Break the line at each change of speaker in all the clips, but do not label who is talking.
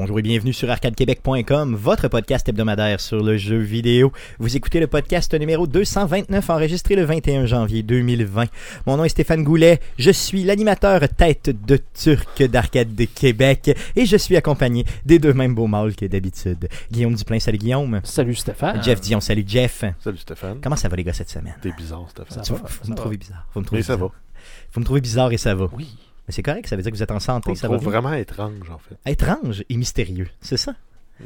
Bonjour et bienvenue sur arcadequebec.com, votre podcast hebdomadaire sur le jeu vidéo. Vous écoutez le podcast numéro 229 enregistré le 21 janvier 2020. Mon nom est Stéphane Goulet, je suis l'animateur tête de turc d'Arcade de Québec et je suis accompagné des deux mêmes beaux mâles que d'habitude. Guillaume Duplain, salut Guillaume.
Salut Stéphane.
Jeff Dion, salut Jeff.
Salut Stéphane.
Comment ça va les gars cette semaine?
T'es bizarre Stéphane.
Ça va,
vous,
ça
me
va.
trouvez bizarre. Vous me trouvez
Mais ça va.
Vous me trouvez bizarre et ça va.
Oui.
Mais c'est correct, ça veut dire que vous êtes en santé,
On
ça va
trouve vraiment étrange en fait.
Étrange et mystérieux, c'est ça?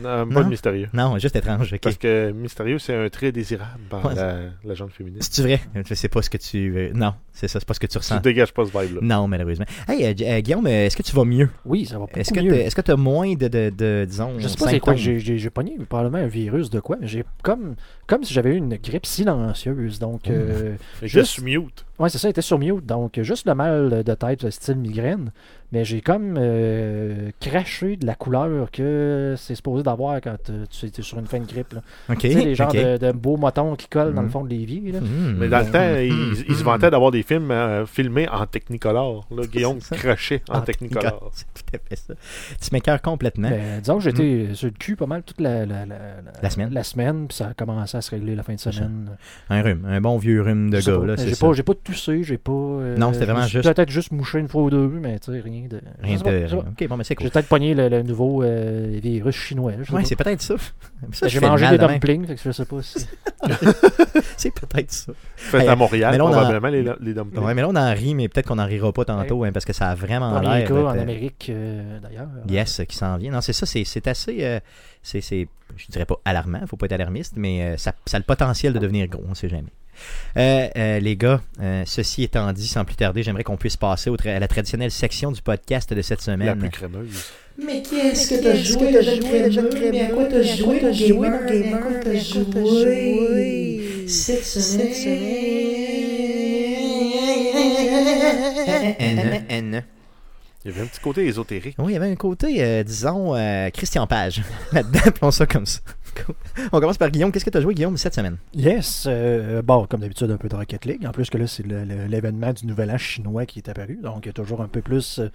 Non,
Non?
pas de mystérieux.
Non, juste étrange.
Parce que mystérieux, c'est un trait désirable par
Ouais.
la, la gente féminine.
C'est vrai? Je sais pas ce que tu. Non, c'est ça, c'est pas ce que tu
Tu
ressens.
dégages pas ce vibe-là.
Non, malheureusement. Hey, euh, euh, Guillaume, euh, est-ce que tu vas mieux?
Oui, ça va beaucoup
Est-ce que
mieux.
est-ce que tu as moins de, de, de, disons,
Je sais pas c'est quoi que j'ai- j'ai j'ai pogné, probablement un virus de quoi. J'ai comme comme si j'avais eu une grippe silencieuse. Donc, euh, Juste-
mute.
ouais, c'est ça, il était sur mute. Donc, juste le mal de tête, style migraine. Mais j'ai comme euh, craché de la couleur que c'est supposé d'avoir quand euh, tu es sur une fin de grippe. Là.
Ok.
Tu sais, les genres de, de beaux motons qui collent dans le fond de l'évier. là.
Hmm.
Mais dans le temps,
Hmm.
ils, ils se vantaient d'avoir des films euh, filmés en Technicolor. Là, Guillaume crachait en
Ah,
Technicolor.
C'est tout à fait ça. Tu m'écœures complètement.
Mais disons que j'étais sur le cul pas mal toute la, la, la,
La semaine.
La semaine, puis ça a commencé à se régler la fin de semaine.
Un rhume, un bon vieux rhume de gars,
pas.
là,
J'ai pas, j'ai pas toussé, j'ai pas. euh,
Non, c'était vraiment juste-
Peut-être juste mouché une fois ou deux, mais tu sais, rien de.
Rien de... Ok, bon, mais c'est cool.
J'ai peut-être pogné le, le nouveau euh, virus chinois. pas.
c'est peut-être ça.
J'ai mangé des dumplings, fait que je sais pas si.
C'est peut-être ça.
Fait
Hey,
à
mais
Montréal,
là, on a-
probablement, les, les dumplings.
Ouais, mais là, on en rit, mais peut-être qu'on en rira pas tantôt, hein, parce que ça a vraiment l'air.
cas en
euh,
Amérique, euh, d'ailleurs.
Yes, qui s'en vient. Non, c'est ça, c'est assez. euh, c'est, c'est- je dirais pas alarmant, faut pas être alarmiste, mais euh, ça, ça a le potentiel de devenir gros, on sait jamais. Euh, euh, les gars, euh, ceci étant dit, sans plus tarder, j'aimerais qu'on puisse passer au à la traditionnelle section du podcast de cette
La
semaine.
plus crémeuse.
Mais qu'est-ce que t'as joué, le jeune crémeux? Mais à quoi t'as joué, le gamer? Mais à quoi t'as joué? Cette semaine?
N.
Il y avait un petit côté ésotérique.
Oui, il y avait un côté, euh, disons, euh, Christian Page là-dedans, appelons ça comme ça. On commence par Guillaume. Qu'est-ce que tu as joué, Guillaume, cette semaine?
Yes, euh, bon, comme d'habitude, un peu de Rocket League. En plus que là, c'est l'événement du nouvel an chinois qui est apparu. Donc, il y a toujours un peu plus euh,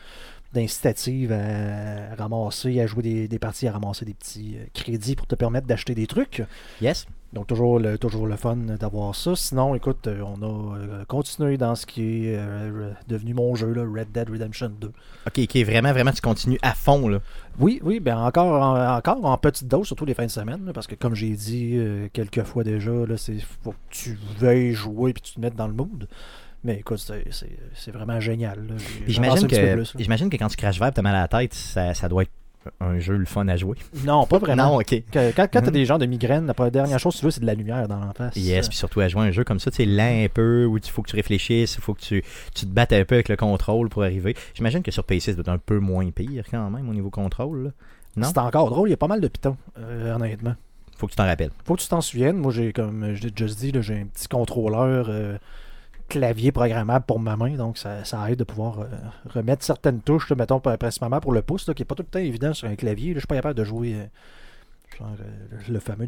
d'incitative à ramasser, à jouer des, des parties, à ramasser des petits euh, crédits pour te permettre d'acheter des trucs.
Yes
Donc, toujours le, toujours le fun d'avoir ça. Sinon, écoute, euh, on a euh, continué dans ce qui est euh, devenu mon jeu, là, Red Dead Redemption 2.
Ok, ok, vraiment, vraiment, tu continues à fond, là.
Oui, oui, ben encore en, encore en petite dose, surtout les fins de semaine, là, parce que comme j'ai dit euh, quelques fois déjà, là, c'est faut que tu veuilles jouer puis tu te mettes dans le mood. Mais écoute, c'est- c'est c'est vraiment génial.
J'imagine que, j'imagine que quand tu craches vert, t'as mal à la tête, ça, ça doit être un jeu le fun à jouer.
Non, pas vraiment.
Non, ok.
Quand, quand t'as
Mhm.
des gens de migraine, la dernière chose que tu veux, c'est de la lumière dans la face.
Yes, puis surtout à jouer un jeu comme ça, tu sais, lent un peu, où il faut que tu réfléchisses, il faut que tu, tu te battes un peu avec le contrôle pour arriver. J'imagine que sur PC, ça doit être un peu moins pire quand même au niveau contrôle.
C'est encore drôle, il y a pas mal de pitons, euh, honnêtement.
Faut que tu t'en rappelles.
Faut que tu t'en souviennes. Moi, j'ai comme je l'ai déjà dit, j'ai un petit contrôleur euh, clavier programmable pour ma main, donc ça, ça aide de pouvoir euh, remettre certaines touches, mettons principalement pour le pouce, là, qui n'est pas tout le temps évident sur un clavier. Je suis pas capable de jouer euh, genre, euh, le fameux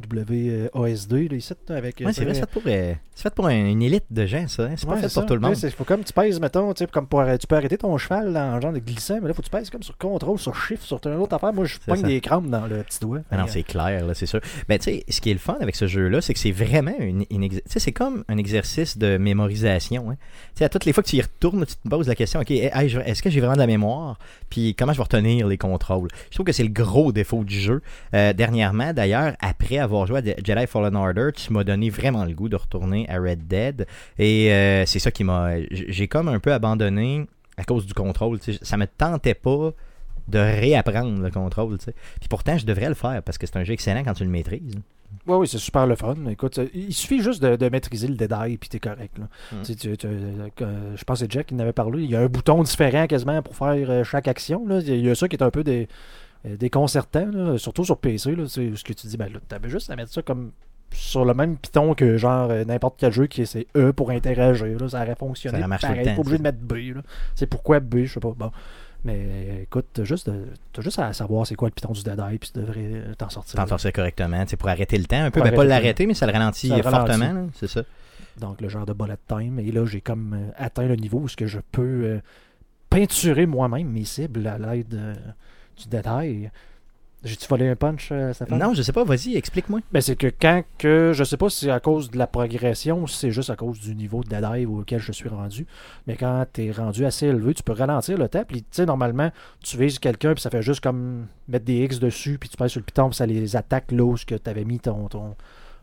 WASD là, ici, là, avec.
Ouais, c'est vrai,
euh,
c'est fait pour, euh, c'est fait pour un- une élite de gens, ça. hein. C'est pas
Ouais,
fait pour
ça.
tout le monde.
C'est- faut comme tu pèses, mettons, tu sais, comme pour, tu peux arrêter ton cheval dans le genre de glissant, mais là, faut que tu pèses comme sur contrôle, sur shift, sur une autre affaire. Moi, je pogne
ça.
des crampes dans le petit doigt.
Ah non, c'est clair, là, c'est sûr. Ben, tu sais, ce qui est le fun avec ce jeu-là, c'est que c'est vraiment une, une ex- tu sais, c'est comme un exercice de mémorisation. Hein. Tu sais, à toutes les fois que tu y retournes, tu te poses la question, OK, hey, je- est-ce que j'ai vraiment de la mémoire? Puis comment je vais retenir les contrôles? Je trouve que c'est le gros défaut du jeu. Euh, dernièrement, d'ailleurs, après avoir joué à Jedi Fallen Order, tu m'as donné vraiment le goût de retourner à Red Dead. Et euh, c'est ça qui m'a... J'ai comme un peu abandonné à cause du contrôle. tu sais. Ça me tentait pas de réapprendre le contrôle. Puis pourtant, je devrais le faire parce que c'est un jeu excellent quand tu le maîtrises.
Oui, oui, c'est super le fun. Écoute, euh, il suffit juste de, de maîtriser le détail, puis t'es correct. Là.
Mm.
Tu tu- tu- euh, je pense que c'est Jack qui en avait parlé. Il y a un bouton différent quasiment pour faire chaque action. Là. Il y a ça qui est un peu des, déconcertant, là, surtout sur PC. Là, c'est ce que tu dis, ben là, t'avais juste à mettre ça comme sur le même piton que genre euh, n'importe quel jeu qui est c'est E pour interagir. Là, ça aurait fonctionné.
Ça marche
pareil, pas obligé de mettre B. C'est pourquoi B, je sais pas. Bon. Mais euh, écoute, t'as juste, t'as juste à savoir c'est quoi le piton du Dead Eye, puis tu devrais euh, t'en sortir.
T'entends ça correctement, sais, pour arrêter le temps un peu.
Pour
Ben, pas l'arrêter, mais ça le ralentit
Ça
fortement, c'est ça.
donc le genre de bullet time. Et là, j'ai comme euh, atteint le niveau où ce que je peux euh, peinturer moi-même mes cibles à l'aide euh, du détail. J'ai-tu volé un punch, euh, Stéphane?
Non, je sais pas, vas-y, explique-moi.
Ben, c'est que quand que. Je sais pas si c'est à cause de la progression ou si c'est juste à cause du niveau de dive auquel je suis rendu. Mais quand tu es rendu assez élevé, tu peux ralentir le temps. Puis, tu sais, normalement, tu vises quelqu'un, puis ça fait juste comme mettre des X dessus, puis tu passes sur le piton, puis ça les attaque là où tu avais mis ton, ton,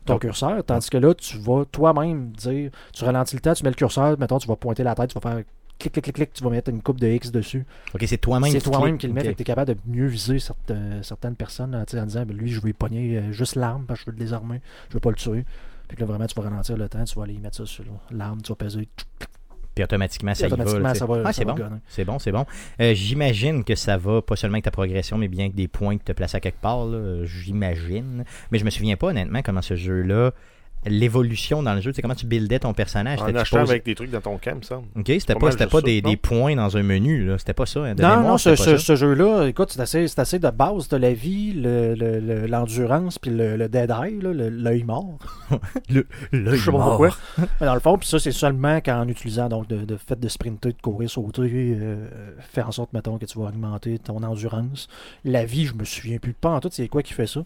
ton curseur. Tandis que là, tu vas toi-même dire. Tu ralentis le temps, tu mets le curseur, mettons, tu vas pointer la tête, tu vas faire clic, clic, clic, clic, tu vas mettre une coupe de X dessus.
Ok, c'est toi-même
C'est
qui
toi-même qui le met,
Ok.
fait que t'es capable de mieux viser certaines, certaines personnes tu sais, en disant ben, lui, je veux lui pogner euh, juste l'arme parce que je veux le désarmer, je veux pas le tuer. Puis là, vraiment, tu vas ralentir le temps, tu vas aller mettre ça sur l'arme, tu vas peser.
Puis automatiquement, ça y va.
automatiquement,
tu
ça va,
Ah, c'est
va
bon. C'est bon, c'est bon. Euh, J'imagine que ça va pas seulement avec ta progression, mais bien que des points que tu as placés à quelque part. J'imagine. Mais je me souviens pas honnêtement comment ce jeu-là, l'évolution dans le jeu, tu sais, comment tu buildais ton personnage.
En achetant avec des trucs dans ton camp, ça.
Ok, c'était
pas
pas, des, points dans un menu, là. C'était pas ça. hein.
Non,
mémoire,
non, ce, ce- jeu-là, écoute, c'est assez, c'est assez de base de la vie, le- le- le- l'endurance, puis le, le dead eye, le- l'œil mort.
Là,
Je sais pas
il
pourquoi. dans le fond, puis ça, c'est seulement qu'en utilisant donc de, de fait de sprinter, de courir, sauter, euh, faire en sorte, mettons, que tu vas augmenter ton endurance. La vie, je me souviens plus pas en tout, c'est quoi qui fait ça.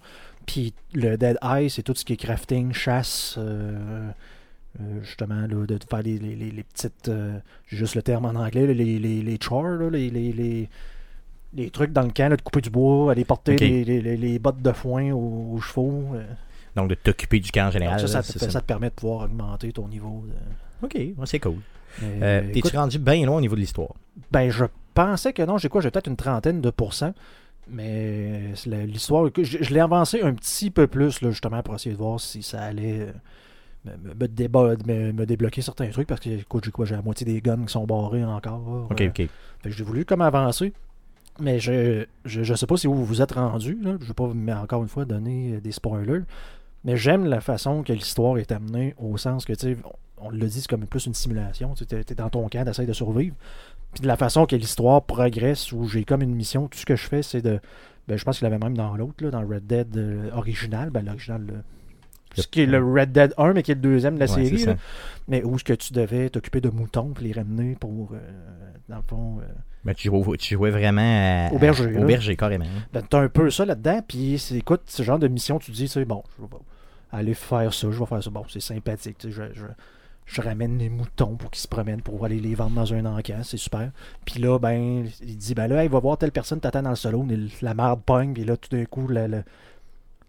Puis le Dead Eye, c'est tout ce qui est crafting, chasse, euh, euh, justement, là, de, faire les, les- les- les petites. euh, J'ai juste le terme en anglais, là, les, les, les chores, là, les, les, trucs dans le camp, de couper du bois, aller porter les, les- les- les bottes de foin aux, aux chevaux. euh.
Donc, de t'occuper du camp en général.
Ça, te,
c'est
ça te permet de pouvoir augmenter ton niveau. de-
Ok, ouais, c'est cool. T'es-tu rendu bien loin au niveau de l'histoire?
Ben, je pensais que non. J'ai quoi J'ai peut-être une trentaine de pourcents. Mais l'histoire, je, je l'ai avancé un petit peu plus, là, justement, pour essayer de voir si ça allait euh, me, me- me déba- me- me débloquer certains trucs. Parce que, écoute, j'ai quoi J'ai la moitié des guns qui sont barrés encore.
Ok, ok.
j'ai voulu comme avancer. Mais je, je, je sais pas si vous vous êtes rendu. Là. Je vais pas mais encore une fois donner euh, des spoilers. Mais j'aime la façon que l'histoire est amenée au sens que, tu sais, on, on l'a dit, c'est comme plus une simulation. Tu es, dans ton camp, tu de survivre. Puis de la façon que l'histoire progresse, où j'ai comme une mission, tout ce que je fais, c'est de. Ben, je pense qu'il y avait même dans l'autre, dans Red Dead euh, original. Ben, l'original, le- ce qui est le Red Dead 1, mais qui est le deuxième de la
Ouais,
série. là. Mais où est-ce que tu devais t'occuper de moutons puis les ramener pour, euh, dans le fond, euh,
Ben, tu, jouais, tu jouais vraiment à-
Au berger,
à- au berger, carrément.
Ben, t'as un peu ça là-dedans, puis écoute, ce genre de mission, tu te dis, c'est bon, je vais aller faire ça, je vais faire ça. Bon, c'est sympathique, tu sais, je, je, je ramène les moutons pour qu'ils se promènent, pour aller les vendre dans un encan, c'est super. Puis là, ben, il dit, ben là, il va voir telle personne t'attend dans le salon, la merde pogne, puis là, tout d'un coup, la- la-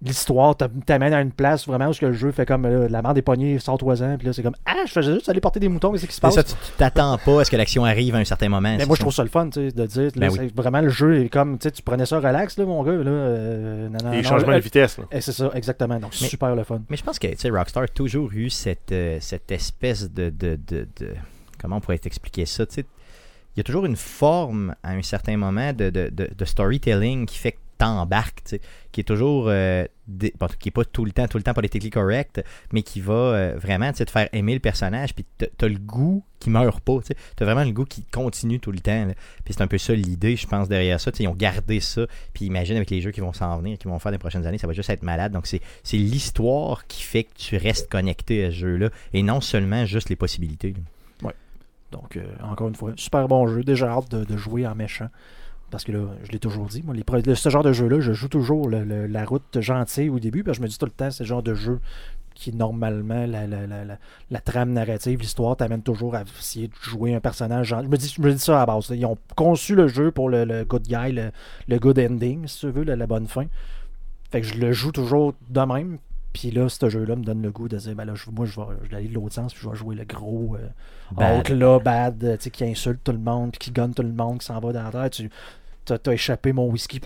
l'histoire t'a- t'amène à une place vraiment où ce que le jeu fait comme, là, la merde est pognée, sors-toi-en, puis là, c'est comme, ah, je faisais juste aller porter des moutons, qu'est-ce qui se passe?
ça, tu t'attends pas à ce que l'action arrive à un certain moment.
Mais moi, je trouve ça le fun, tu sais, de dire, là,
Ben oui.
vraiment le jeu est comme, tu prenais ça relax, là, mon gars, là, euh, non, non,
Les
non,
changements
euh,
de vitesse, là.
eh, c'est ça, exactement. Donc,
Mais-
super le fun.
Mais je pense que tu sais, Rockstar a toujours eu cette, euh, cette espèce de, de, de, de- Comment on pourrait t'expliquer ça tu sais, Il y a toujours une forme, à un certain moment, de, de, de, de storytelling qui fait que sais, qui est toujours. euh, qui est pas tout le temps, tout le temps politiquement correct, mais qui va euh, vraiment te faire aimer le personnage, puis t'as le goût qui meurt pas. T'as vraiment le goût qui continue tout le temps. Puis c'est un peu ça l'idée, je pense, derrière ça. Ils ont gardé ça. Puis imagine avec les jeux qui vont s'en venir, qui vont faire dans les prochaines années, ça va juste être malade. Donc c'est l'histoire qui fait que tu restes connecté à ce jeu-là et non seulement juste les possibilités. là.
Donc, euh, encore une fois, super bon jeu. Déjà hâte de jouer en méchant. Parce que là, je l'ai toujours dit, moi, les, pro- ce genre de jeu-là, je joue toujours le- le- la route gentille au début, parce que je me dis tout le temps, c'est le genre de jeu qui, normalement, la, la, la, la, trame narrative, l'histoire t'amène toujours à essayer de jouer un personnage gentil. Je me dis, je me dis ça à la base. là. Ils ont conçu le jeu pour le, le good guy, le, le good ending, si tu veux, la, bonne fin. Fait que je le joue toujours de même. Puis là, ce jeu-là me donne le goût de dire, ben là, je- moi, je vais, je vais aller de l'autre sens, puis je vais jouer le gros euh,
Bad.
Là, bad, tu sais, qui insulte tout le monde, puis qui gonne tout le monde, qui s'en va dans la terre. Tu t'as, échappé mon whisky.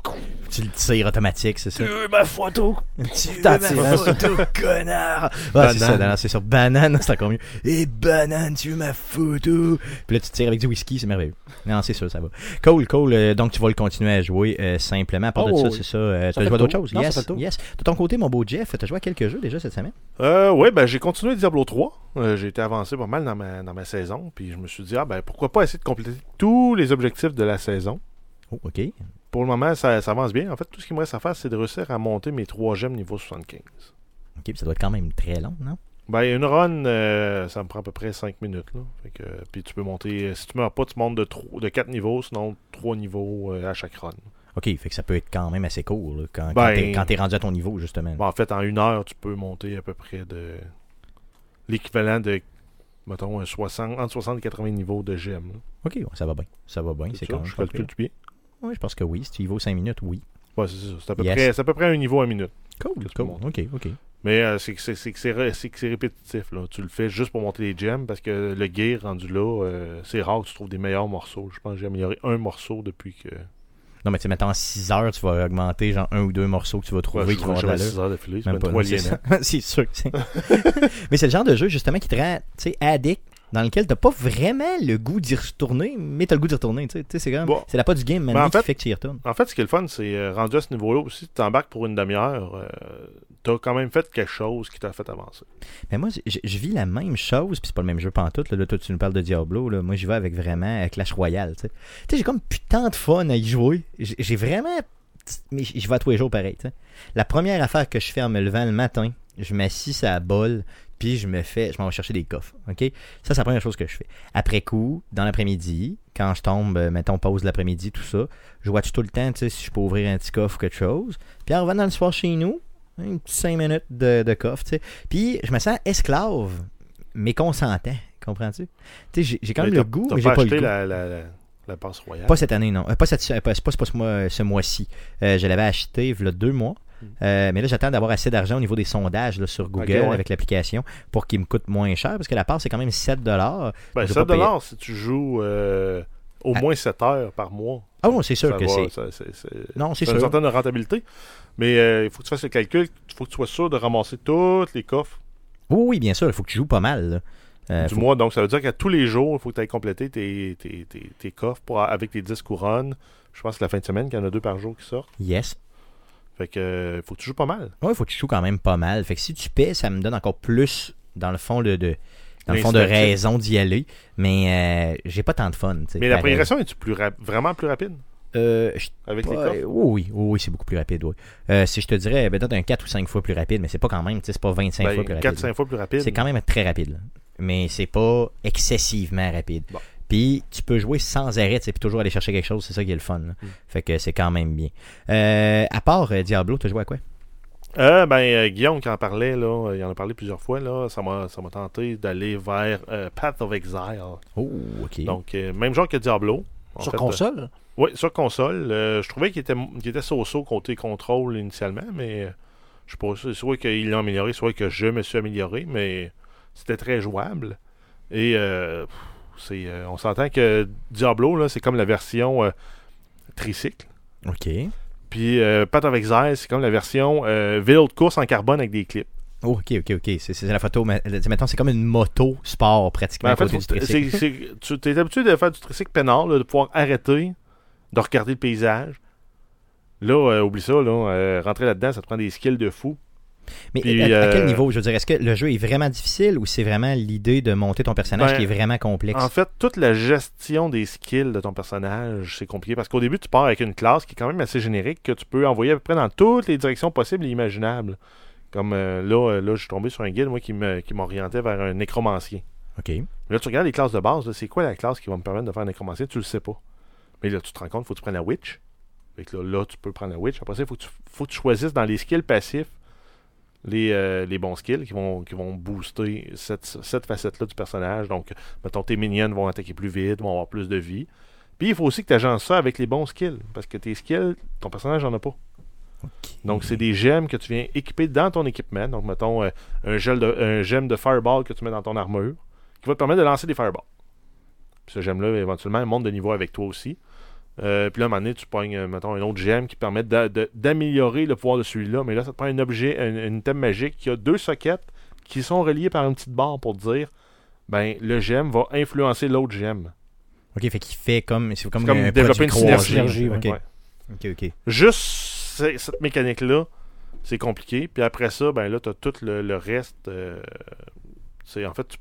Tu le tires automatique, c'est ça?
Tu veux ma photo!
Tu
T'as
veux ma photo, connard! Ah, c'est ça, c'est sur banane, c'est encore mieux. Et banane, tu veux ma photo? Puis là, tu tires avec du whisky, c'est merveilleux. Non, c'est ça, ça va. Cool, cool. euh, donc, tu vas le continuer à jouer euh, simplement. À part de
Oh,
ça,
oui.
c'est ça. euh,
Ça
t'as
fait
joué d'autres choses?
Non,
yes, yes. De ton côté, mon beau Jeff, t'as joué à quelques jeux déjà cette semaine?
Euh, ouais, ben j'ai continué Diablo 3. Euh, j'ai été avancé pas mal dans ma, dans ma saison. Puis je me suis dit, ah ben pourquoi pas essayer de compléter tous les objectifs de la saison.
Oh, ok.
Pour le moment, ça, ça avance bien. En fait, tout ce qu'il me reste à faire, c'est de réussir à monter mes 3 gemmes niveau 75.
Ok, puis ça doit être quand même très long, non?
Ben, une run, euh, ça me prend à peu près 5 minutes. Là. Fait que, puis tu peux monter, si tu meurs pas, tu montes de, tro- de 4 niveaux, sinon 3 niveaux euh, à chaque run.
OK, fait que ça peut être quand même assez court là, quand,
Ben-
quand quand t'es rendu à ton niveau, justement.
Bon, en fait, en une heure, tu peux monter à peu près de l'équivalent de, mettons, un 60, entre 60 et 80 niveaux de gemme. là.
OK, ça va bien. Ça va bien,
C'est
quand même
je calcule bien.
Ouais, je pense que oui. Si tu y vas aux 5 minutes, oui.
Ouais, c'est ça. C'est à, peu
Yes.
près- c'est à peu près un niveau à minute.
Cool, cool. OK, OK.
Mais euh, c'est que c'est c'est que c'est ré- c'est que c'est répétitif. Là. Tu le fais juste pour monter les gemmes parce que le gear rendu là, euh, c'est rare que tu trouves des meilleurs morceaux. Je pense que j'ai amélioré un morceau depuis que.
Non, mais tu sais, mettons, en 6 heures, tu vas augmenter genre un ou deux morceaux que tu vas trouver
Ouais,
qui
je
vont
vais
avoir de
jouer
l'allure.
6 heures d'affilée. C'est
Même
même
pas, non, c'est c'est sûr. c'est- mais c'est le genre de jeu, justement, qui te rend, tu sais, addict, dans lequel t'as pas vraiment le goût d'y retourner, mais t'as le goût d'y retourner, tu sais. C'est comme,
Bon.
c'est la pas du game,
Mais
maintenant,
en fait-
qui fait que tu y retournes.
En fait, ce qui est le fun, c'est euh, rendu à ce niveau-là aussi, tu t'embarques pour une demi-heure, euh, t'as quand même fait quelque chose qui t'a fait avancer.
Mais moi, je, vis la même chose, puis c'est pas le même jeu pantoute. Là, là, toi, tu nous parles de Diablo. Là. Moi, j'y vais avec vraiment euh, Clash Royale. Tu sais, Tu sais, j'ai comme putain de fun à y jouer. J'ai vraiment. Mais je vais à tous les jours pareil. tu sais. La première affaire que je fais en me levant le matin, je m'assis à la bol, puis je me fais. Je m'en vais chercher des coffres. OK? Ça, c'est la première chose que je fais. Après coup, dans l'après-midi, quand je tombe, euh, mettons, pause l'après-midi, tout ça, je watch tout le temps, tu sais, si je peux ouvrir un petit coffre ou quelque chose. Puis en revenant le soir chez nous, un petit 5 minutes de, de coffre, tu sais. Puis je me sens esclave, mais consentant. Comprends-tu? Tu sais, j'ai- quand même le goût, mais j'ai
pas
le goût.
la, la, la, la passe royale?
Pas cette année, non. Euh, pas, cette, euh, pas, pas, pas ce, mois, ce mois-ci. Euh, je l'avais acheté il y a deux mois. Euh, mais là, j'attends d'avoir assez d'argent au niveau des sondages là, sur Google
ouais.
avec l'application pour qu'il me coûte moins cher parce que la part, c'est quand même 7
Ben,
je vais
7
pas payer.
dollars si tu joues euh, au
Ah.
moins 7 heures par mois.
Ah bon, c'est sûr
Ça
que c'est. Non, c'est
c'est une
sûr.
certaine rentabilité. Mais euh, il faut que tu fasses le calcul. Il faut que tu sois sûr de ramasser tous les coffres
Oui, oui, bien sûr. Il faut que tu joues pas mal.
du
faut-
mois. Donc, ça veut dire qu'à tous les jours, il faut que tu ailles compléter tes, tes, tes, tes coffres pour, avec tes 10 couronnes. Je pense que c'est la fin de semaine qu'il y en a deux par jour qui sortent.
Yes.
Fait que euh, faut que tu joues pas mal.
Oui, il faut que tu joues quand même pas mal. Fait que si tu paies, ça me donne encore plus, dans le fond, de, de- dans le fond de raison d'y aller. Mais euh, j'ai pas tant de fun.
Mais la progression est plus vraiment plus rapide?
Euh, je
avec les
Ouais,
coffres?
oui, oui, oui, oui, c'est beaucoup plus rapide. Oui. Euh, si je te dirais, peut-être un 4 ou 5 fois plus rapide, mais c'est pas quand même, c'est pas 25 fois plus
Ben,
rapide.
4-5 fois plus rapide.
C'est quand même très rapide. là. Mais c'est pas excessivement rapide.
Bon.
Puis tu peux jouer sans arrêt, puis toujours aller chercher quelque chose, c'est ça qui est le fun. là.
Mm.
Fait que c'est quand même bien. Euh, à part euh, Diablo, tu joué à quoi?
Euh, ben, euh, Guillaume qui en parlait, là, il en a parlé plusieurs fois, là, ça m'a ça m'a tenté d'aller vers euh, Path of Exile.
Oh, ok.
Donc, euh, même genre que Diablo. en
Sur
fait,
console?
euh, oui, sur console. Je trouvais qu'il était, qu'il était so-so côté contrôle initialement, mais je sais pas, c'est soit qu'il l'a amélioré, soit que je me suis amélioré, mais c'était très jouable. Et euh, pff, c'est, euh, on s'entend que Diablo, là, c'est comme la version euh, tricycle.
ok.
Puis euh, Path of Exile, c'est comme la version euh, vélo de course en carbone avec des clips.
Oh, ok, ok, ok. C'est, c'est la photo. mais, Mettons, c'est comme une moto sport pratiquement à
en fait,
côté
faut-
du tricycle.
c'est, c'est- tu es habitué de faire du tricycle pénal, là, de pouvoir arrêter, de regarder le paysage. Là, oublie ça, là, rentrer là-dedans, ça te prend des skills de fou.
Mais
Puis,
à, à quel
euh,
niveau? Je veux dire, est-ce que le jeu est vraiment difficile ou c'est vraiment l'idée de monter ton personnage
Ben,
qui est vraiment complexe?
En fait, toute la gestion des skills de ton personnage, c'est compliqué parce qu'au début, tu pars avec une classe qui est quand même assez générique que tu peux envoyer à peu près dans toutes les directions possibles et imaginables. Comme euh, là, euh, là, je suis tombé sur un guide, moi, qui m'orientait vers un nécromancien.
Ok.
Là, tu regardes les classes de base, c'est quoi la classe qui va me permettre de faire un nécromancien? Tu le sais pas. Mais là, tu te rends compte, il faut que tu prennes la witch. Fait que là, là, tu peux prendre la witch. Après ça, il faut, que tu- faut que tu choisisses dans les skills passifs les, euh, les bons skills qui vont, qui vont booster cette, cette facette-là du personnage. Donc, mettons, tes minions vont attaquer plus vite, vont avoir plus de vie. Puis, il faut aussi que tu agences ça avec les bons skills. Parce que tes skills, ton personnage n'en a pas. Donc, c'est des gemmes que tu viens équiper dans ton équipement. Donc, mettons, euh, un, gel de, un gemme de fireball que tu mets dans ton armure qui va te permettre de lancer des fireballs. Puis ce gemme-là, éventuellement, elle monte de niveau avec toi aussi. Euh, puis là, à un moment donné, tu pognes, euh, mettons, un autre gemme qui permet d'améliorer le pouvoir de celui-là. Mais là, ça te prend un objet, un, un item magique qui a deux sockets qui sont reliés par une petite barre pour dire ben, le gemme va influencer l'autre gemme.
Ok, fait qu'il fait comme. C'est comme,
C'est comme
un
développer une
synergie,
Ok,
Ouais.
ok, ok.
Juste ce- cette mécanique-là, c'est compliqué. Puis après ça, ben là, tu as tout le, le reste. euh, c'est en fait, tu,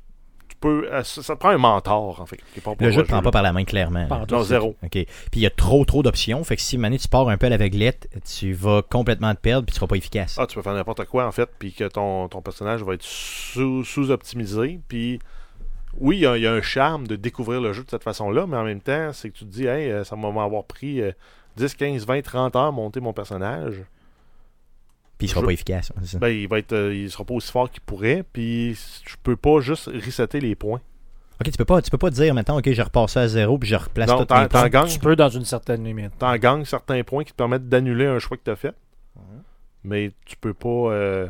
tu peux. euh, Ça, ça te prend un mentor, en fait. pas
Le jeu ne
le
prend pas par la main, clairement.
Non, zéro.
OK. Puis il y a trop, trop d'options. Fait que si Mané, tu pars un peu à l'aveuglette, tu vas complètement te perdre puis tu seras pas efficace.
Ah, tu peux faire n'importe quoi, en fait, puis que ton, ton personnage va être sous- sous-optimisé. puis oui, il y, a- il y a un charme de découvrir le jeu de cette façon-là, mais en même temps, c'est que tu te dis, hey, euh, ça m'a m'avoir pris euh, 10, 15, 20, 30 heures monter mon personnage,
Puis il sera
Je-
pas efficace. ça.
ben, il va être, euh, il sera pas aussi fort qu'il pourrait. Puis je peux pas juste resetter les points.
Ok, tu peux pas, tu peux pas dire maintenant, ok, je repars ça à zéro puis je replace
Non, t'en
mes points.
Tu peux dans une certaine limite.
t'en gagnes certains points qui te permettent d'annuler un choix que tu as fait. Mais tu peux pas. euh,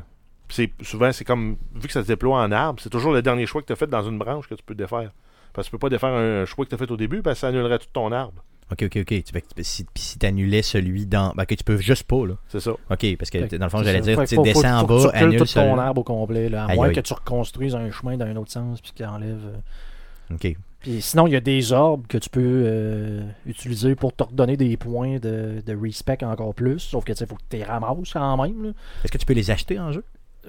c'est souvent c'est comme vu que ça se déploie en arbre, c'est toujours le dernier choix que tu as fait dans une branche que tu peux défaire. Parce que tu peux pas défaire un choix que tu as fait au début, parce que ça annulerait tout ton arbre.
Ok, ok, ok. Tu, que si, si t'annulais celui dans. Ben, que tu peux juste pas, là.
C'est ça.
Ok, parce que dans le fond, j'allais dire, tu descends
faut-
en
faut que tu
bas,
recules
annule
tout ton arbre au complet, là, à moins que tu reconstruises un chemin dans un autre sens puis qu'il enlève. euh.
Ok.
Puis sinon, il y a des orbes que tu peux euh, utiliser pour te redonner des points de, de respect encore plus. Sauf que tu sais, faut que tu les ramasses quand même. là.
Est-ce que tu peux les acheter en jeu?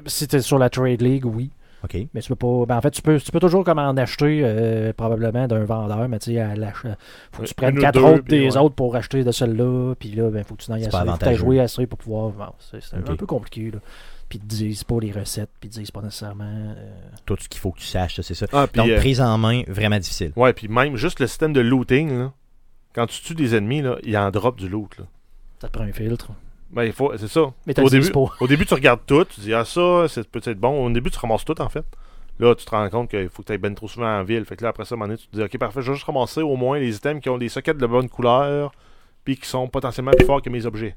Si tu es sur la Trade League, oui.
Ok.
Mais tu peux pas. Ben en fait, tu peux, tu peux toujours comme en acheter euh, probablement d'un vendeur, mais tu sais. Faut que tu prennes quatre
deux,
autres des
ouais.
autres pour acheter de celle-là. Puis là, ben faut que tu n'ailles
C'est
assez. Faut que joué assez pour pouvoir. bon, c'est un peu compliqué. Là. Puis ils te disent pas les recettes, puis ils te disent pas nécessairement. euh,
Tout ce qu'il faut que tu saches, ça, c'est ça.
Ah, puis,
Donc,
euh,
prise en main, vraiment difficile.
ouais, puis même juste le système de looting, là, quand tu tues des ennemis, là, il en drop du loot. Là.
ça te prend un filtre.
Ben, il faut, c'est ça.
Mais t'as
Au début, au début, tu regardes tout, tu dis, ah, ça, c'est peut-être bon. Au début, tu ramasses tout, en fait. Là, tu te rends compte qu'il faut que tu ailles ben trop souvent en ville. Fait que là, après ça, à un moment donné, tu te dis, ok, parfait, je vais juste ramasser au moins les items qui ont des sockets de bonne couleur, puis qui sont potentiellement plus forts que mes objets.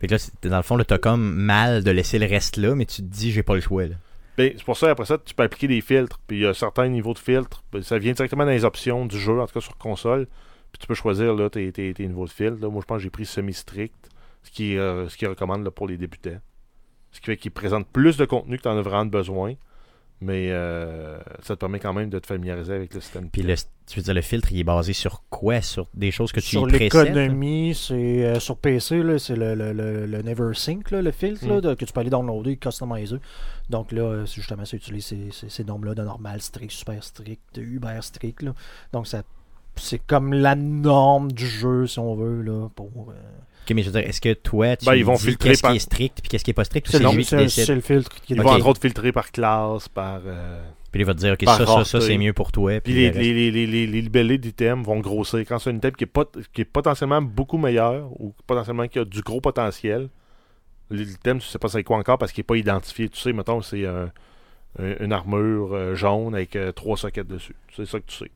Fait que là, dans le fond, t'as comme mal de laisser le reste là, mais tu te dis, j'ai pas le choix, là.
Ben, c'est pour ça, après ça, tu peux appliquer des filtres. Puis il y a certains niveaux de filtres. Ben, ça vient directement dans les options du jeu, en tout cas sur console. Puis tu peux choisir là, tes, tes- tes niveaux de filtres. Là, moi, je pense que j'ai pris semi-strict, ce qui, euh, ce qui recommande là, pour les débutants. Ce qui fait qu'il présente plus de contenu que tu en as vraiment besoin. Mais euh, ça te permet quand même de te familiariser avec le système.
Puis le, tu veux dire, le filtre, il est basé sur quoi? Sur des choses que tu
Sur
y précèdes?
l'économie, c'est euh, sur PC, là, c'est le, le, le, le NeverSync, là, le filtre là,
Mm.
de- que tu peux aller downloader et customiser. Donc là, euh, c'est justement, ça utilise ces, ces, ces normes-là de normal, strict, super strict, de uber strict. Là. Donc ça c'est comme la norme du jeu, si on veut, là, pour... euh,
Ok, mais je veux dire, est-ce que toi, tu
Ben, ils vont
dis
filtrer
qu'est-ce
par-
qui est strict puis qu'est-ce qui est pas strict ou
C'est
lui qui
c'est-
décide?
c'est le filtre qui
Ils
est
vont entre autres filtrer par classe, par. euh,
Puis il va te dire, ok,
Par
ça, ça, ça, c'est mieux pour toi.
Puis
Puis
les,
le reste-
les, les, les, les- les libellés d'items vont grossir. Quand c'est un item qui est, pot- qui est potentiellement beaucoup meilleur ou potentiellement qui a du gros potentiel, l'item, tu sais pas c'est quoi encore parce qu'il n'est pas identifié. Tu sais, mettons, c'est un- un- une armure euh, jaune avec euh, trois sockets dessus. C'est ça que tu sais.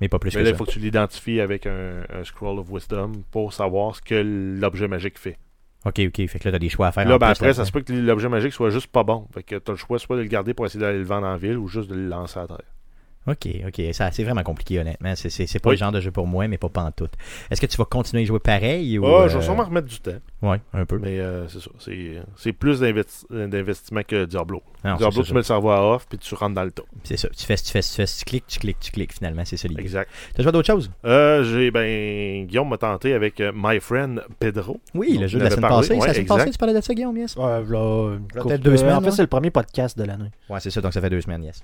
Mais pas plus
Mais
que
là,
ça.
il faut que tu l'identifies avec un, un Scroll of Wisdom pour savoir ce que l'objet magique fait.
Ok, ok. Fait que là, t'as des choix à faire.
Là,
en
ben,
plus,
après, ça se peut que l'objet magique soit juste pas bon. Fait que tu as le choix soit de le garder pour essayer d'aller le vendre en ville ou juste de le lancer à terre.
Ok, ok. Ça, c'est vraiment compliqué, honnêtement. C'est, c'est, c'est pas
Oui.
le genre de jeu pour moi, mais pas pantoute. Est-ce que tu vas continuer à y jouer pareil ou.
Ah, Je
euh,
vais sûrement remettre du temps.
Ouais, un peu.
Mais euh, c'est ça. C'est, c'est plus d'investi- d'investissement que Diablo.
Non,
Diablo, tu
ça.
mets le cerveau à off puis tu rentres dans le tas.
C'est ça. Tu fais, tu fais, tu fais, tu cliques, tu cliques, tu cliques, finalement. C'est ça l'idée.
Exact.
T'as joué à d'autres choses?
Euh, j'ai, ben, Guillaume m'a tenté avec euh, My Friend Pedro.
Oui,
Donc,
le jeu de la semaine
parlé.
passée.
Ouais,
c'est la semaine
exact.
passée, tu parlais de ça, Guillaume, yes?
Ouais, là, une
Peut-être deux
de-
semaines,
En fait, c'est le premier podcast de l'année.
Ouais, c'est ça. Donc ça fait deux semaines, yes.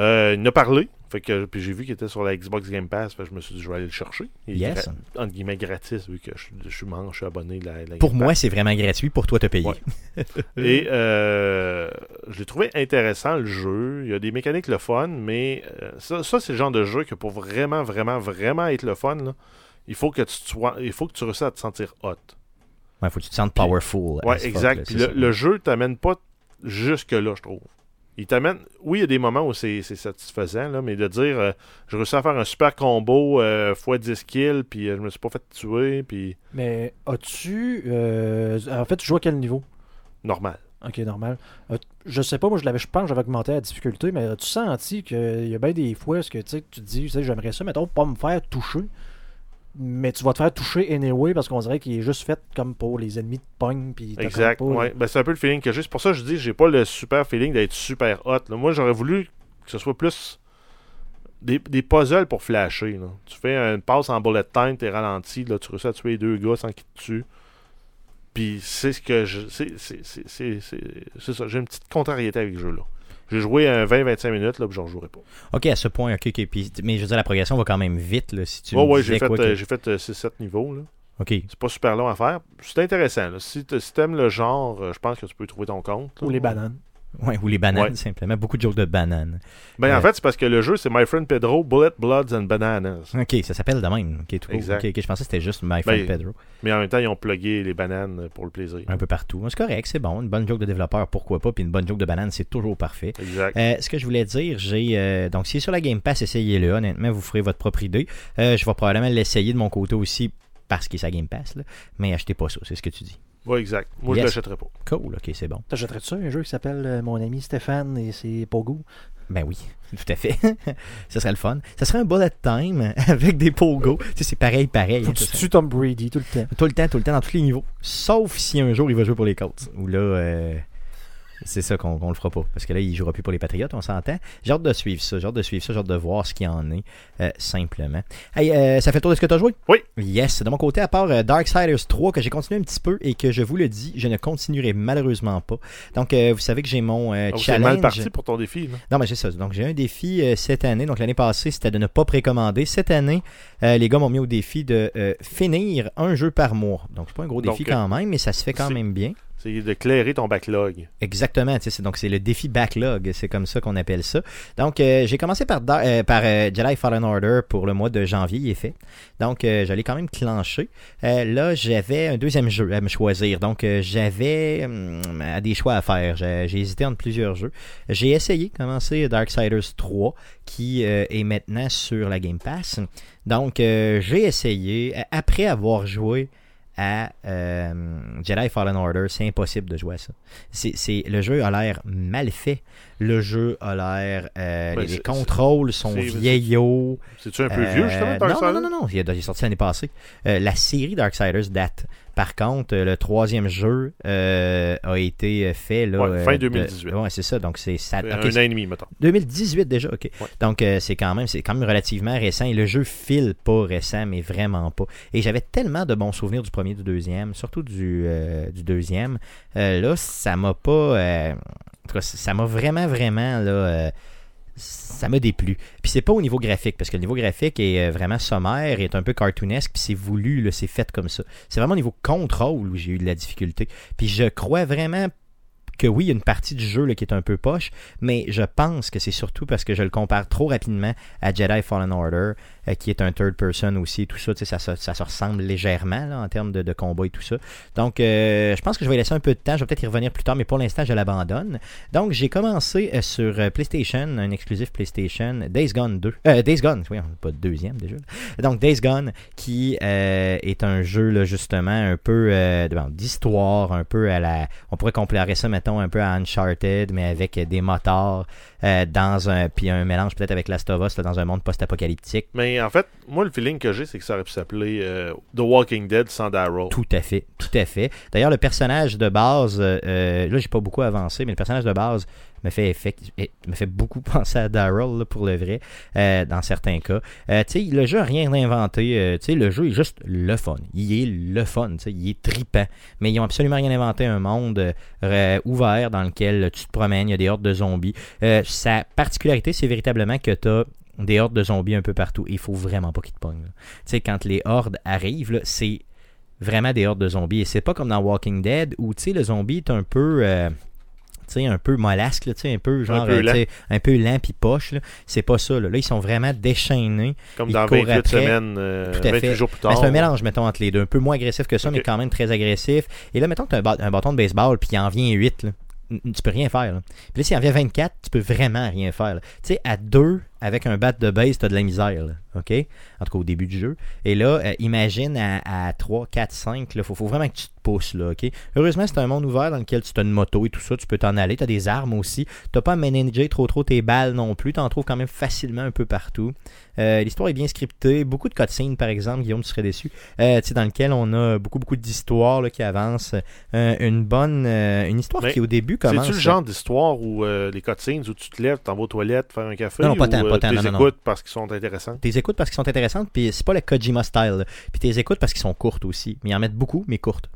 Euh, il en a parlé. Fait que, puis j'ai vu qu'il était sur la Xbox Game Pass. Fait que je me suis dit, je vais aller le chercher. Il
Yes.
entre guillemets gratis, vu que je, suis- je suis membre, je suis abonné de la, la
Pour
Game
moi, c'est vraiment gratuit. Pour toi, t'as payé.
Ouais. Et euh, je l'ai trouvé intéressant le jeu. Il y a des mécaniques le fun, mais euh, ça, ça, c'est le genre de jeu que pour vraiment, vraiment, vraiment être le fun, là, il faut que tu sois, il faut que tu réussisses à te sentir hot.
Ouais, faut que tu te sentes powerful. Fuck,
exact.
là,
Puis le, le jeu t'amène pas jusque là, je trouve. Il t'amène. Oui, il y a des moments où c'est satisfaisant, là, mais de dire euh, je réussis à faire un super combo euh, x 10 kills, puis euh, je me suis pas fait tuer, puis
Mais as-tu. euh, en fait, tu joues à quel niveau?
Normal.
Ok, normal. Je sais pas, moi je l'avais, je pense que j'avais augmenté la difficulté, mais as-tu senti qu'il y a bien des fois ce que tu te dis, j'aimerais ça, mettons, pas me faire toucher, mais tu vas te faire toucher anyway parce qu'on dirait qu'il est juste fait comme pour les ennemis de pogne. Puis
Exact.
pas-
Ouais. Ben, c'est un peu le feeling que j'ai. C'est pour ça que je dis j'ai pas le super feeling d'être super hot. là. Moi, j'aurais voulu que ce soit plus des, des puzzles pour flasher. là. Tu fais une passe en bullet time, t'es ralenti, là, tu réussis à tuer les deux gars sans qu'ils te tuent. Puis c'est ce que je. C'est c'est- c'est- c'est- c'est- c'est ça. J'ai une petite contrariété avec ce jeu-là. J'ai joué un 20-25 minutes, là, puis je ne rejouerai pas.
Ok, à ce point, ok, ok. Puis, mais je veux dire, la progression va quand même vite, là, si tu. Me
ouais,
disais
j'ai fait,
que-
euh, j'ai fait euh, 6-7 niveaux. Là.
Ok.
C'est pas super long à faire. C'est intéressant. là. Si si t'aimes le genre, euh, je pense que tu peux trouver ton compte. là.
Ou les bananes.
Ouais, ou les bananes,
Ouais.
simplement. Beaucoup de jokes de bananes.
Ben,
Euh.
en fait, c'est parce que le jeu, c'est My Friend Pedro, Bullet, Bloods and Bananas.
Ok, ça s'appelle de même. Ok, tout.
Exact.
Ok, ok, je pensais que c'était juste My Friend
Ben,
Pedro.
Mais en même temps, ils ont plugué les bananes pour le plaisir.
Un peu partout. C'est correct, c'est bon. Une bonne joke de développeur, pourquoi pas. Puis une bonne joke de banane, c'est toujours parfait.
Exact.
Euh, ce que je voulais dire, j'ai euh, donc si c'est sur la Game Pass, essayez-le. Honnêtement, vous ferez votre propre idée. Euh, je vais probablement l'essayer de mon côté aussi parce qu'il est sa Game Pass, là. mais achetez pas ça, c'est ce que tu dis.
Ouais, exact. Moi,
Yes.
je l'achèterais pas.
Cool, ok, c'est bon.
T'achèterais-tu ça, un jeu qui s'appelle euh, Mon ami Stéphane et ses Pogo
Ben oui, tout à fait. ça serait le fun. Ça serait un bullet time avec des pogos. tu sais, c'est pareil, pareil.
Faut
hein,
que tu tues Tom Brady tout le temps.
Tout le temps, tout le temps, dans tous les niveaux. Sauf si un jour il va jouer pour les Colts. Ou là, euh, c'est ça qu'on qu'on le fera pas. Parce que là, il jouera plus pour les Patriots, on s'entend. J'ai hâte de suivre ça. J'ai hâte de suivre ça. J'ai hâte de voir ce qu'il en est, euh, simplement. Hey, euh, ça fait le tour de ce que tu as joué?
Oui.
Yes. De mon côté, à part euh, Darksiders 3, que j'ai continué un petit peu et que je vous le dis, je ne continuerai malheureusement pas. Donc, euh, vous savez que j'ai mon euh,
Ah,
challenge.
mal parti pour ton défi. Là.
Non, mais c'est ça. Donc, j'ai un défi cette année. Donc, l'année passée, c'était de ne pas précommander. Cette année, les gars m'ont mis au défi de finir un jeu par mois. Donc, c'est pas un gros défi
Donc,
quand même, mais ça se fait quand même bien.
C'est de clairer ton backlog.
Exactement. Donc, c'est le défi backlog. C'est comme ça qu'on appelle ça. Donc, euh, j'ai commencé par, euh, par euh, Jedi Fallen Order pour le mois de janvier. Il est fait. Donc, j'allais quand même clencher. Là, j'avais un deuxième jeu à me choisir. Donc, j'avais hum, des choix à faire. J'ai hésité entre plusieurs jeux. J'ai essayé, commencer Darksiders 3, qui est maintenant sur la Game Pass. Donc, j'ai essayé, après avoir joué à euh, Jedi Fallen Order, c'est impossible de jouer à ça. C'est, le jeu a l'air mal fait. Le jeu a l'air... euh,
Ben,
les, contrôles sont vieillots.
C'est-tu un peu
Euh,
vieux, justement,
non,
Darksiders?
non, non, non, non, il, est- sorti l'année passée. Euh, la série Darksiders date. Par contre, euh, le troisième jeu euh, a été euh, fait là,
Ouais, fin
euh, de-
2018.
ouais, c'est ça. Donc c'est ça.
C'est
ok,
un an et demi, mettons.
2018 déjà, ok.
Ouais.
Donc euh, c'est quand même c'est quand même relativement récent et le jeu file pas récent, mais vraiment pas. Et j'avais tellement de bons souvenirs du premier, du deuxième, surtout du, euh, du deuxième. Euh, là, ça m'a pas, euh, ça m'a vraiment vraiment là. euh, ça m'a déplu. Puis c'est pas au niveau graphique, parce que le niveau graphique est euh, vraiment sommaire, est un peu cartoonesque, puis c'est voulu, c'est fait comme ça. C'est vraiment au niveau contrôle où j'ai eu de la difficulté. Puis je crois vraiment que oui, il y a une partie du jeu là, qui est un peu poche, mais je pense que c'est surtout parce que je le compare trop rapidement à Jedi Fallen Order, euh, qui est un third person aussi, tout ça, ça, se- ça se ressemble légèrement là, en termes de, de combat et tout ça. Donc, euh, je pense que je vais laisser un peu de temps, je vais peut-être y revenir plus tard, mais pour l'instant, je l'abandonne. Donc, j'ai commencé euh, sur euh, PlayStation, un exclusif PlayStation, Days Gone 2. Euh, Days Gone, oui, pas de deuxième déjà. Donc, Days Gone, qui est un jeu, là, justement, un peu d'histoire, un peu à la... On pourrait comparer ça, mettons, un peu à Uncharted, mais avec des motards, dans un... Puis un mélange peut-être avec Last of Us, là, dans un monde post-apocalyptique.
En fait, moi, le feeling que j'ai, c'est que ça aurait pu s'appeler euh, The Walking Dead sans Daryl.
Tout à fait, tout à fait. D'ailleurs, le personnage de base, euh, euh, là, j'ai pas beaucoup avancé, mais le personnage de base me fait, effect- eh, me fait beaucoup penser à Daryl, là, pour le vrai, euh, dans certains cas. Tu sais, le jeu n'a rien inventé. tu sais, le jeu est juste le fun. Il est le fun, tu sais, il est tripant. Mais ils ont absolument rien inventé. Un monde ouvert dans lequel tu te promènes, il y a des hordes de zombies. Sa particularité, c'est véritablement que tu as des hordes de zombies un peu partout. Il faut vraiment pas qu'ils te pognent. Tu sais, quand les hordes arrivent, c'est vraiment des hordes de zombies. Et c'est pas comme dans Walking Dead où, tu sais, le zombie est un peu... euh, tu sais, un peu mollasque, là, tu sais, un peu genre,
peu
euh,
lent.
un peu lent puis poche, c'est pas ça, là. Là, ils sont vraiment déchaînés.
Comme dans
court
28
après.
semaines, euh,
Tout à
28
fait.
jours plus
Ben,
tard.
c'est un mélange, mettons, entre les deux. Un peu moins agressif que ça, mais quand même très agressif. Et là, mettons que tu as un, un bâton de baseball, puis il en vient 8, là. Tu peux rien faire. Là. Puis là, s'il en vient 24, tu peux vraiment rien faire. Tu sais, à 2, avec un bat de base, tu as de la misère. Là. OK? En tout cas, au début du jeu. Et là, euh, imagine à, à 3, 4, 5, il faut, faut vraiment que tu te pousses. Là, OK? Heureusement, c'est un monde ouvert dans lequel tu as une moto et tout ça. Tu peux t'en aller. Tu as des armes aussi. Tu pas à manager trop trop tes balles non plus. Tu en trouves quand même facilement un peu partout. Euh, L'histoire est bien scriptée. Beaucoup de cutscenes, par exemple. Guillaume, tu serais déçu. Euh, tu sais, dans lequel on a beaucoup beaucoup d'histoires qui avancent. Euh, une bonne... une histoire
Mais
qui, au début, commence...
C'est-tu le genre d'histoire où les cutscenes où tu te lèves, t'en vas aux toilettes faire un café
Non, non, pas
ou
tant,
euh,
non,
écoutes parce qu'ils sont intéressants?
T'es écoutes parce qu'ils sont intéressantes, puis c'est pas le Kojima style. Puis t'es écoutes parce qu'ils sont courtes aussi. Mais ils en mettent beaucoup, mais courtes.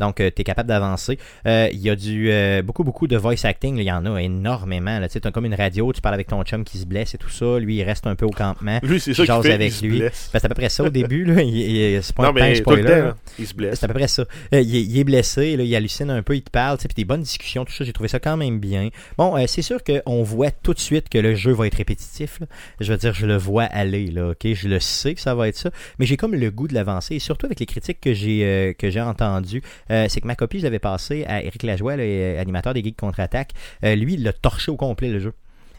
Donc, tu es capable d'avancer. Euh, Il y a du euh, beaucoup, beaucoup de voice acting. Il y en a énormément. Tu as comme une radio, tu parles avec ton chum qui se blesse et tout ça. Lui, il reste un peu au campement.
Lui, c'est ça qu'il fait,
avec
il se
lui.
blesse.
Ben, c'est à peu près ça au début. Là. Il- il- c'est pas
Non,
un spoiler.
temps, il se blesse.
C'est à peu près ça. Euh, il, est, il est blessé, là, il hallucine un peu, il te parle, tu sais, puis des bonnes discussions, tout ça, j'ai trouvé ça quand même bien. Bon, euh, c'est sûr qu'on voit tout de suite que le jeu va être répétitif. là. Je veux dire, je le vois aller, là, ok? Je le sais que ça va être ça, mais j'ai comme le goût de l'avancer, et surtout avec les critiques que j'ai euh, que j'ai entendues, euh, c'est que ma copie, je l'avais passée à Eric Lajoie, euh, animateur des Geeks Contre-Attaque. Euh, lui, il l'a torché au complet, le jeu.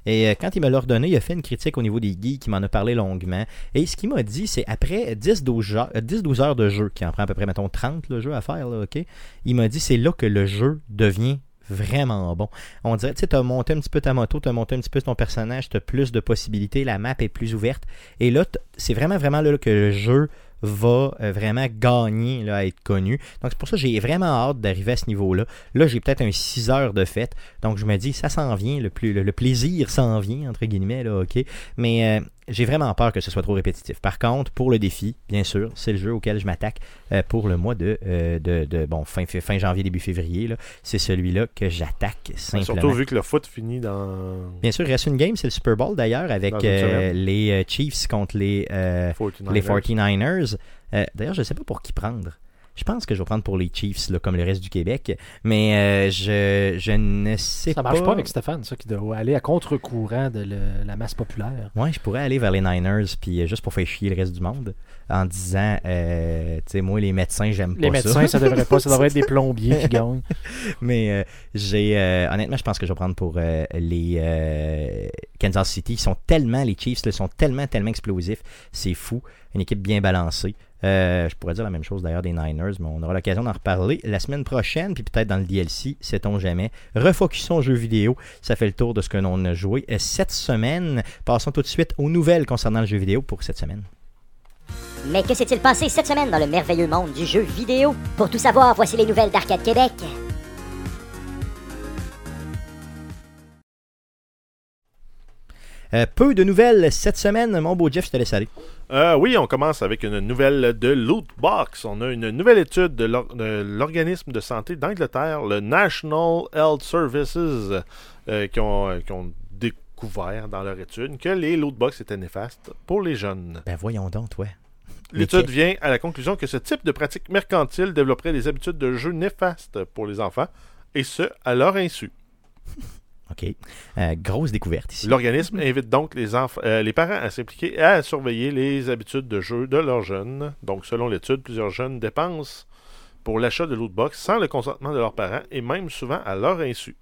Et quand il me l'a redonné, il a fait une critique au niveau des geeks, il m'en a parlé longuement. Et ce qu'il m'a dit, c'est après 10-12 heures, 10-12 heures de jeu, qui en prend à peu près, mettons, 30 le jeu à faire, là, ok? Il m'a dit, c'est là que le jeu devient vraiment bon. On dirait, tu sais, t'as monté un petit peu ta moto, t'as monté un petit peu ton personnage, t'as plus de possibilités, la map est plus ouverte. Et là, c'est vraiment, vraiment là que le jeu va euh, vraiment gagner à être connu. Donc c'est pour ça que j'ai vraiment hâte d'arriver à ce niveau-là. Là, j'ai peut-être un 6 heures de fête. Donc je me dis, ça s'en vient, le, plus, le, le plaisir s'en vient, entre guillemets, là, ok? Mais euh, j'ai vraiment peur que ce soit trop répétitif. Par contre, pour le défi, bien sûr, c'est le jeu auquel je m'attaque euh, pour le mois de, euh, de, de- bon, fin, fin janvier, début février. C'est celui-là que j'attaque simplement.
Surtout vu que le foot finit dans
Bien sûr, il reste une game, c'est le Super Bowl d'ailleurs, avec euh, les Chiefs contre les, euh,
49ers.
les 49ers. Euh, D'ailleurs, je ne sais pas pour qui prendre. Je pense que je vais prendre pour les Chiefs, là, comme le reste du Québec. Mais euh, je, je ne sais
Ça
pas.
marche pas avec Stéphane, ça, qui doit aller à contre-courant de le- la masse populaire.
Ouais, je pourrais aller vers les Niners, puis euh, juste pour faire chier le reste du monde, en disant, euh, tu sais, moi, les médecins, j'aime pas
Les médecins, ça devrait pas, ça devrait être des plombiers qui gagnent.
Mais euh, j'ai euh, honnêtement, je pense que je vais prendre pour euh, les euh, Kansas City. Ils sont tellement, les Chiefs, là, sont tellement, tellement explosifs. C'est fou. Une équipe bien balancée. Euh, je pourrais dire la même chose d'ailleurs des Niners, mais on aura l'occasion d'en reparler la semaine prochaine, puis peut-être dans le DLC, sait-on jamais. Refocusons jeux vidéo. Ça fait le tour de ce que l'on a joué cette semaine. Passons tout de suite aux nouvelles concernant le jeu vidéo pour cette semaine.
Mais que s'est-il passé cette semaine dans le merveilleux monde du jeu vidéo? Pour tout savoir, voici les nouvelles d'Arcade Québec.
Euh, peu de nouvelles cette semaine. Mon beau Jeff, je te laisse aller.
Euh, oui, on commence avec une nouvelle de Lootbox. On a une nouvelle étude de l'or- de l'organisme de santé d'Angleterre, le National Health Services, euh, qui, ont, qui ont découvert dans leur étude que les Lootbox étaient néfastes pour les jeunes.
Ben voyons donc, toi.
L'étude vient à la conclusion que ce type de pratique mercantile développerait des habitudes de jeu néfastes pour les enfants, et ce, à leur insu.
OK. Euh, grosse découverte ici.
L'organisme invite donc les, euh, les parents à s'impliquer et à surveiller les habitudes de jeu de leurs jeunes. Donc, selon l'étude, plusieurs jeunes dépensent pour l'achat de lootbox sans le consentement de leurs parents et même souvent à leur insu.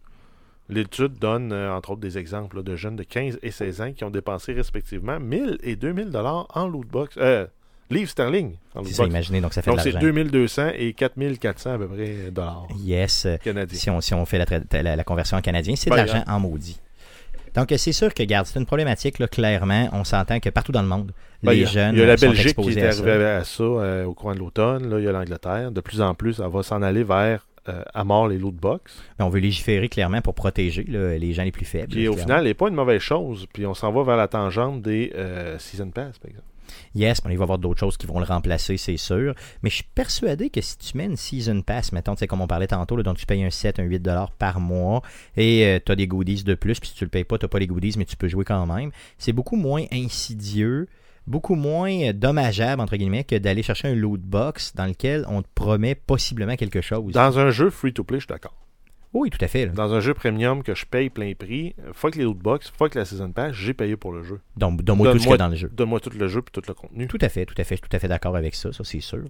L'étude donne, euh, entre autres, des exemples là, de jeunes de 15 et 16 ans qui ont dépensé respectivement 1000 et 2000 dollars en lootbox. Euh, livres sterling
C'est imaginez, donc ça fait
Donc, c'est
l'argent.
2200 et 4400 à peu près dollars
Yes. euh,
canadiens.
Si on, si on fait la, tra- la- la conversion en canadien, c'est de l'argent en maudit. Donc, euh, c'est sûr que, garde, c'est une problématique, là, clairement. On s'entend que partout dans le monde,
Ben,
les
a-
jeunes
Il y a la
sont
Belgique qui est
à ça.
arrivée à ça euh, au courant de l'automne. Là, il y a l'Angleterre. De plus en plus, ça va s'en aller vers euh, à mort les lootbox.
Mais on veut légiférer clairement pour protéger là, les gens les plus faibles.
Qui, au final, n'est pas une mauvaise chose. Puis on s'en va vers la tangente des euh, Season Pass, par exemple.
Yes, mais il va y avoir d'autres choses qui vont le remplacer, c'est sûr. Mais je suis persuadé que si tu mets une Season Pass, mettons, sais, comme on parlait tantôt, donc tu payes un 7, un 8 dollars par mois et tu as des goodies de plus, puis si tu le payes pas, tu pas les goodies, mais tu peux jouer quand même. C'est beaucoup moins insidieux, beaucoup moins euh, dommageable, entre guillemets, que d'aller chercher un loot box dans lequel on te promet possiblement quelque chose.
Dans un jeu free-to-play, je suis d'accord.
Oui, tout à fait. là.
Dans un jeu premium que je paye plein prix, fuck les lootbox, fuck la Season Pass, j'ai payé pour le jeu.
Donc, donne-moi tout ce qu'il y a
Donne-moi-
dans le jeu.
Donne-moi tout le jeu puis tout le contenu.
Tout à fait, tout à fait, je suis tout à fait d'accord avec ça, ça c'est sûr.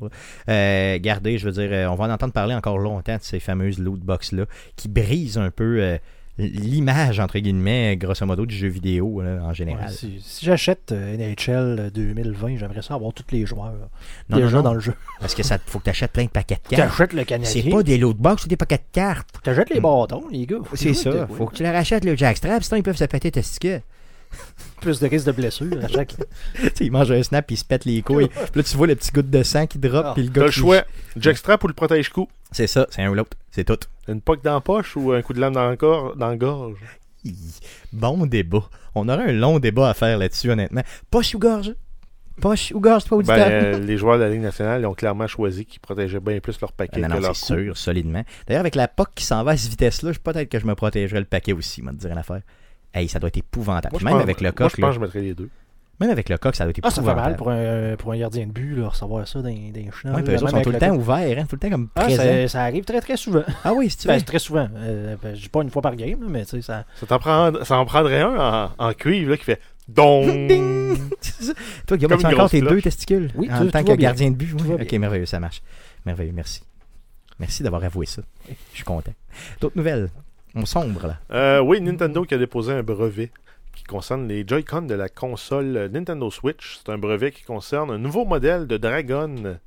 Euh, gardez, je veux dire, euh, on va en entendre parler encore longtemps de ces fameuses loot box-là qui brisent un peu euh, l'image, entre guillemets, grosso modo, du jeu vidéo là, en général.
Ouais, si si j'achète euh, NHL 2020, j'aimerais ça avoir tous les joueurs
non,
déjà
non, non,
dans le jeu.
parce que ça faut que tu achètes plein de paquets de cartes.
T'achètes le
C'est
Canadien,
pas des loot box, c'est des paquets de cartes.
t'achètes les bâtons, les gars.
C'est ça,
t'es-
faut que tu leur achètes le jackstrap, sinon ils peuvent se péter testicules.
Plus de risque de blessure à chaque.
tu sais, ils mangent un snap puis ils se pètent les couilles. Puis là, tu vois le petit goutte de sang qui drop,
Ah,
puis le
T'as
gars
le
qui-
choix, jackstrap ou le protège-coup.
C'est ça, c'est un ou l'autre, c'est tout.
Une poque dans la poche ou un coup de lame dans le, corps, dans la gorge?
Bon débat. On aurait un long débat à faire là-dessus, honnêtement. Poche ou gorge? Poche ou gorge, toi,
Ben, euh, les joueurs de la Ligue nationale ils ont clairement choisi qu'ils protégeaient bien plus leur paquet
Ah, non,
que
non,
leur
c'est
cou.
sûr, solidement. D'ailleurs, avec la POC qui s'en va à cette vitesse-là, je- peut-être que je me protégerais le paquet aussi, moi, te dire une affaire. Hey, ça doit être épouvantable.
Moi,
Même
pense-
avec le
Moi,
coq,
je
là.
pense que je mettrais les deux.
Même avec le coq, ça doit être
Ah, ça fait
épouvantable.
mal pour un, pour un gardien de but, là, recevoir ça dans, dans les chenilles.
Ouais, puis eux autres sont tout le temps ouverts, hein, tout le temps comme
Ah, ça, ça arrive très très souvent.
Ah oui, si tu
Ben,
veux.
très souvent. Euh, ben, je dis pas une fois par game, mais tu sais, ça.
Ça, t'en prend, ça en prendrait un en, en cuivre là, qui fait dong.
Toi, Guillaume, as-tu
une
encore tes
cloche.
deux testicules?
Oui,
en
tout-
tant
tout
que gardien de but? oui? Ok,
bien.
merveilleux, ça marche. Merveilleux, merci. Merci d'avoir avoué ça. Je suis content. D'autres nouvelles? On sombre, là.
Euh, oui, Nintendo qui a déposé un brevet qui concerne les Joy-Con de la console Nintendo Switch. C'est un brevet qui concerne un nouveau modèle de Dragon. De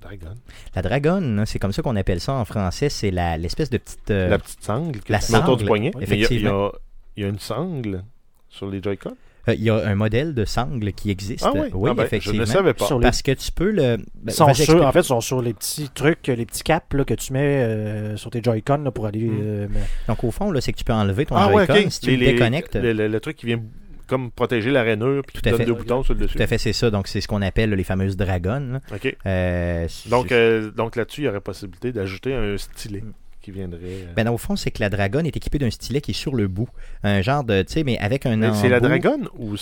Dragon?
La dragonne, hein, c'est comme ça qu'on appelle ça en français. C'est l'espèce de petite. euh,
La petite sangle que
la
tu mets autour
sangle,
du poignet. Mais il y a- il y,
effectivement.
a, il y a une sangle sur les Joy-Con?
Euh, Il y a un modèle de sangle qui existe.
Ah oui,
oui
Ah ben,
effectivement.
Je ne le savais pas.
Parce que tu peux le. ben,
sont sur, en fait, sont sur les petits trucs, les petits caps là, que tu mets euh, sur tes Joy-Con là, pour aller.
Mm.
euh, mais-
Donc, au fond, là, c'est que tu peux enlever ton
Ah
Joy-Con si tu
Les-
le
les-
déconnectes.
Le, le- le truc qui vient comme protéger la rainure puis qui
Tout à
te donne
fait.
deux boutons sur le dessus.
Tout à fait, c'est ça. Donc, c'est ce qu'on appelle là, les fameuses dragons. là.
OK.
Euh,
Donc, euh, donc là-dessus, il y aurait possibilité d'ajouter un stylet qui viendrait. euh,
Ben, au fond, c'est que la dragonne est équipée d'un stylet qui est sur le bout. Un genre de, tu sais, mais avec un
c'est la
embout.
dragon ou.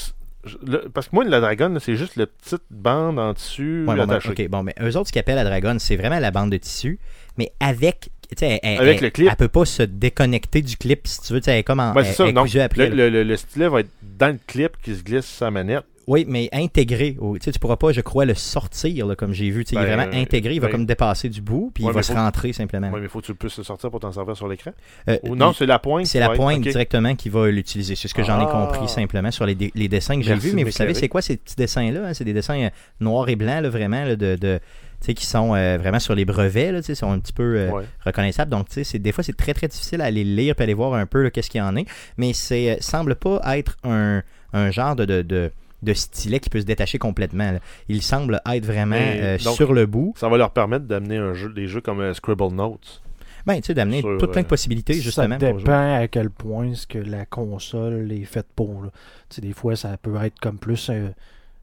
le- parce que moi, la dragon, là, c'est juste la petite bande en dessus
Ouais, bon, ben, ok, bon, mais eux autres, ce qu'ils appellent la dragonne, c'est vraiment la bande de tissu, mais avec. Elle,
Avec
elle-
le clip.
Elle peut pas se déconnecter du clip, si tu veux. tu sais, Elle est comme en.
Ben, ça. Donc, le, le- le- le stylet va être dans le clip qui se glisse la manette.
Oui, mais intégré. au- Tu tu pourras pas, je crois, le sortir, là, comme j'ai vu. Il est
Ben,
vraiment intégré, il va
ben-
comme dépasser du bout, puis
Ouais,
il va se rentrer simplement.
Ouais, mais il faut que tu puisses le sortir pour t'en servir sur l'écran?
Euh,
Ou non, c'est la pointe.
C'est la pointe directement qui va l'utiliser. C'est ce que j'en ai
Ah.
compris simplement sur les, dessins que j'ai vus. Mais vous savez, c'est quoi ces petits dessins-là? hein? C'est des dessins euh, noirs et blancs, là, vraiment, là, de, de- qui sont euh, vraiment sur les brevets, là, sont un petit peu euh,
Ouais.
reconnaissables. Donc, des fois, c'est très, très difficile à aller lire et aller voir un peu qu'est-ce qu'il y en est. Mais c'est euh, semble pas être un, un genre de, de, de- de stylet qui peut se détacher complètement. là. Il semble être vraiment euh,
donc-
sur le bout.
Ça va leur permettre d'amener un jeu, des jeux comme euh, Scribble Notes.
Ben, tu sais, d'amener
Sur,
tout plein de
euh,
possibilités, justement.
ça dépend à quel point ce que la console est faite pour. Tu sais, des fois, ça peut être comme plus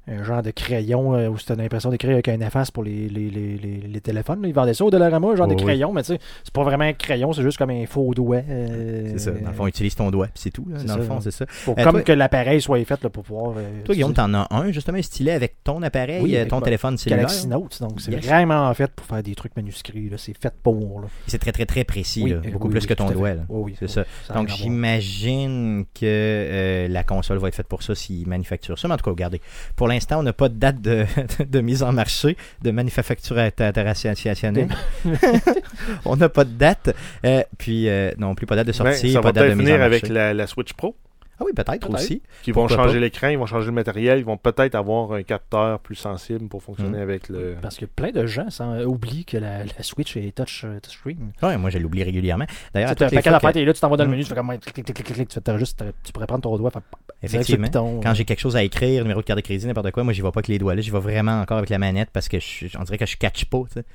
un, genre de crayon euh, où tu as l'impression d'écrire avec un efface pour les, les, les, les, téléphones. là. Ils vendaient ça au Dollarama, un genre
Oui,
de
oui.
crayon, mais tu sais, c'est pas vraiment un crayon, c'est juste comme un faux doigt. euh,
C'est ça. Dans le fond, utilise ton doigt, puis c'est tout. là. Dans le fond,
ouais.
c'est ça.
pour-
Euh,
comme
toi-
que l'appareil soit fait là, pour pouvoir.
Toi, Guillaume, t'en as un, justement, un stylet avec ton appareil,
Oui, avec
ton téléphone cellulaire?
Galaxy Note, donc c'est
Yes.
vraiment fait pour faire des trucs manuscrits. C'est fait pour.
C'est très, très, très précis, là. beaucoup plus que ton doigt.
Oui, oui,
C'est ça. Donc, j'imagine que la console va être faite pour ça s'ils manufacturent ça. Mais en tout cas, regardez. Pour l'instant, on n'a pas de date de, de mise en marché, de manufacture internationale. on n'a pas de date. Euh, puis, euh, non plus, pas de date de
Ben,
sortie,
ça
pas
va
de date de mise en marché.
avec la, la Switch Pro.
Ah oui, peut-être aussi.
Qui vont changer l'écran, ils vont changer le matériel, ils vont peut-être avoir un capteur plus sensible pour fonctionner
Mm.
avec le.
Parce que plein de gens sans- oublient que la, la Switch est touch, euh, touchscreen.
Ouais, moi, je l'oublie régulièrement. D'ailleurs,
Tu fais
fois
l'affaire,
que-
t'es là, tu t'en vas dans le menu, tu fais comme clic, clic, clic, clic, tu, juste, tu pourrais prendre ton doigt, faire
Effectivement.
piton.
Quand j'ai quelque chose à écrire, numéro de carte de crédit, n'importe quoi, moi, j'y vais pas avec les doigts là, j'y vais vraiment encore avec la manette parce que je, on dirait que je catch pas. Tu sais.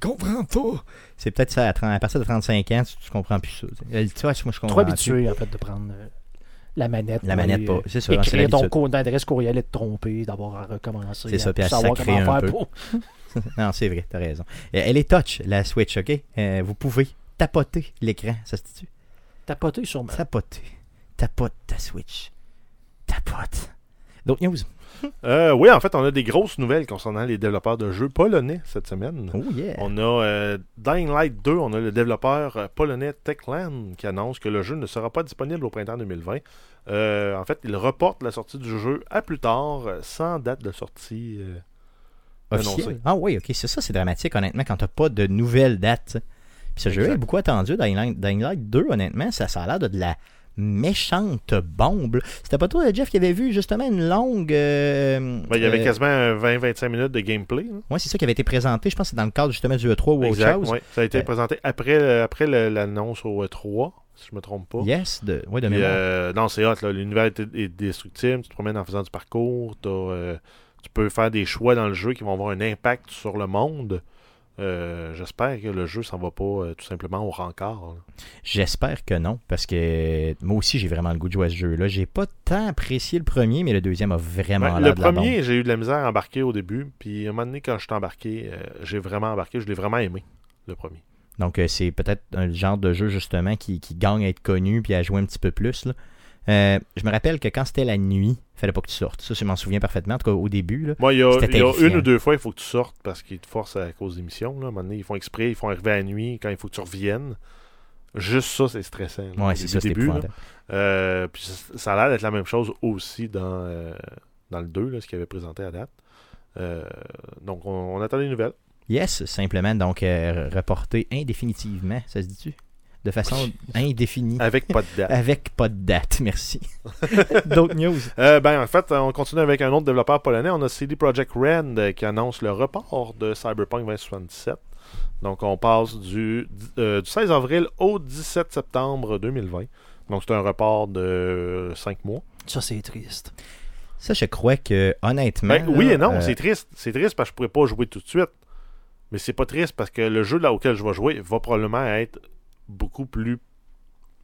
Comprends pas. C'est peut-être ça, à, 30 à partir de 35 ans, tu, tu comprends plus ça. tu. Euh, Tu vois, moi, je comprends
trop habitué, en fait, de prendre euh, la manette.
La manette, pas.
euh,
C'est ça, c'est
Écrire ton code d'adresse courriel et te tromper, d'avoir à recommencer.
C'est ça, puis à
savoir
sacrer
comment
un
faire
peu.
pour.
Non, c'est vrai, t'as raison. Euh, Elle est touch, la Switch, OK? Euh, vous pouvez tapoter l'écran, ça se dit
Tapoter sur ma.
Tapoter. Tapote ta Switch. Tapote. D'autres news?
Euh, oui, en fait, on a des grosses nouvelles concernant les développeurs de jeux polonais cette semaine.
Oh yeah.
On a euh, Dying Light 2, on a le développeur euh, polonais Techland qui annonce que le jeu ne sera pas disponible au printemps 2020. Euh, en fait, il reporte la sortie du jeu à plus tard, sans date de sortie. euh,
Officiel.
annoncé.
Ah oui, ok, c'est ça, c'est dramatique, honnêtement, quand t'as pas de nouvelles dates. tu sais. Puis ce jeu est beaucoup attendu, Dying Light, Dying Light 2, honnêtement, ça, ça a l'air de, de la méchante bombe. C'était pas toi, Jeff, qui avait vu justement une longue. euh,
ben, il y avait
euh,
quasiment un 20-25 minutes de gameplay. hein.
Ouais, c'est ça qui avait été présenté, je pense que c'est dans le cadre justement du E3 ou autre
Exact,
chose.
ouais. Ça a été
Euh,
présenté après, après l'annonce au E3, si je me trompe pas.
Yes, de, ouais, de mémoire.
euh, non, c'est hot. L'univers est, est destructible. Tu te promènes en faisant du parcours. euh, tu peux faire des choix dans le jeu qui vont avoir un impact sur le monde. Euh, J'espère que le jeu s'en va pas euh, tout simplement au rencard.
J'espère que non, parce que moi aussi, j'ai vraiment le goût de jouer à ce jeu-là. J'ai pas tant apprécié le premier, mais le deuxième a vraiment l'air
le
de
premier, j'ai eu de la misère à embarquer au début. Puis à un moment donné, quand je suis embarqué, euh, j'ai vraiment embarqué. Je l'ai vraiment aimé, le premier.
Donc, c'est peut-être un genre de jeu, justement, qui, qui gagne à être connu puis à jouer un petit peu plus. là. Euh, je me rappelle que quand c'était la nuit, il fallait pas que tu sortes. Ça, je m'en souviens parfaitement, en tout cas au début. Là.
Moi, il y a,
C'était
il y a
terrifiant.
une ou deux fois, il faut que tu sortes parce qu'ils te forcent à cause des missions. Là. À un moment donné, ils font exprès, ils font arriver à la nuit quand il faut que tu reviennes. Juste ça, c'est stressant. là,
Ouais,
au
c'est ça,
début. Euh, puis ça, a l'air d'être la même chose aussi dans, euh, dans le 2, là, ce qu'il avait présenté à date. Donc, on, on attend des nouvelles.
Yes, simplement, donc reporté indéfinitivement, ça se dit-tu? De façon indéfinie.
Avec pas de date.
Avec pas de date, merci. D'autres news?
Euh, ben, en fait, on continue avec un autre développeur polonais. On a CD Projekt Red euh, qui annonce le report de Cyberpunk 2077. Donc, on passe du, euh, du 16 avril au 17 septembre 2020. Donc, c'est un report de 5 mois.
Ça, c'est triste.
Ça, je crois que, honnêtement.
Ben, oui et non,
euh,
c'est triste. C'est triste parce que je pourrais pas jouer tout de suite. Mais c'est pas triste parce que le jeu là auquel je vais jouer va probablement être beaucoup plus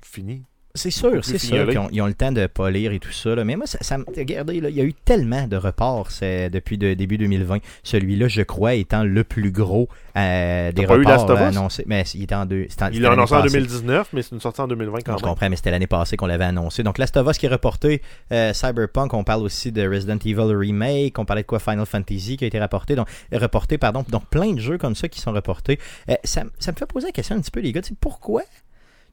fini.
C'est sûr, c'est sûr qu'ils ont, ils ont le temps de polir et tout ça. là. Mais moi, ça, ça regardez, là, il y a eu tellement de reports depuis le début 2020. Celui-là, je crois, étant le plus gros euh, des
T'as pas eu
reports annoncés. Mais il était en deux. c'était en-
Il l'a annoncé en
passée.
2019, mais c'est une sortie en 2020 quand
Je
même.
comprends, mais c'était l'année passée qu'on l'avait annoncé. Donc, Last of Us qui est reporté, euh, Cyberpunk, on parle aussi de Resident Evil Remake, on parlait de quoi Final Fantasy qui a été rapporté, donc reporté, pardon. Donc, plein de jeux comme ça qui sont reportés. Euh, ça, me fait poser la question un petit peu, les gars. Tu sais, pourquoi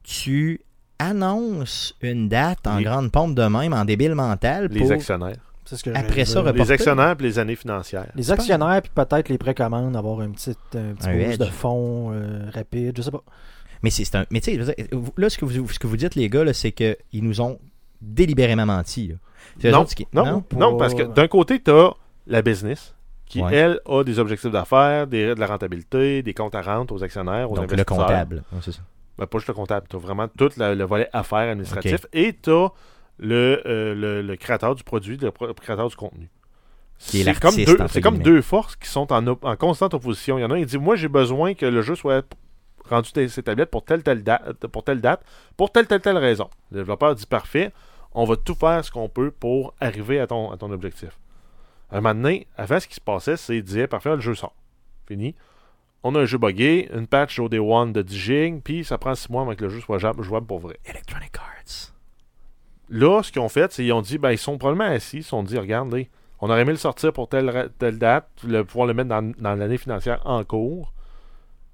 tu annonces une date en
Les-
grande pompe de même, en débile mental,
Les actionnaires.
C'est ce que
Après ça, reporter.
Les actionnaires et les années financières.
Les actionnaires, puis peut-être les précommandes, avoir un petit, un petit
Un
boost de fonds euh, rapide, je sais pas.
Mais c'est un. Mais tu sais, là, ce que vous, ce que vous dites, les gars, là, c'est qu'ils nous ont délibérément menti.
Non,
qui-
non,
Pour-
non, parce que d'un côté, tu as la business qui,
Ouais.
elle, a des objectifs d'affaires, des- de la rentabilité, des comptes à rente aux actionnaires, aux
Donc, le comptable. C'est ça.
Ben, pas juste le comptable. Tu as vraiment tout la- le volet affaires administratif et tu as le, euh, le, le créateur du produit, le créateur du contenu. C'est comme, deux,
entre
c'est comme
guillemets.
deux forces qui sont en, en constante opposition. Il y en a un qui dit Moi, j'ai besoin que le jeu soit rendu ses tablettes pour telle, telle date, pour telle date, pour telle, telle, telle raison. Le développeur dit Parfait, on va tout faire ce qu'on peut pour arriver à ton, à ton objectif. Un moment donné, avant, ce qui se passait, c'est qu'il disait Parfait, le jeu sort. Fini. On a un jeu buggé, une patch au day one de 10 gigs, puis ça prend 6 mois avant que le jeu soit jouable pour vrai.
Electronic Arts.
Là, ce qu'ils ont fait, c'est qu'ils ont dit, ben, ils sont probablement assis, ils se sont dit, regardez, on aurait aimé le sortir pour telle, telle date, le, pouvoir le mettre dans, dans l'année financière en cours,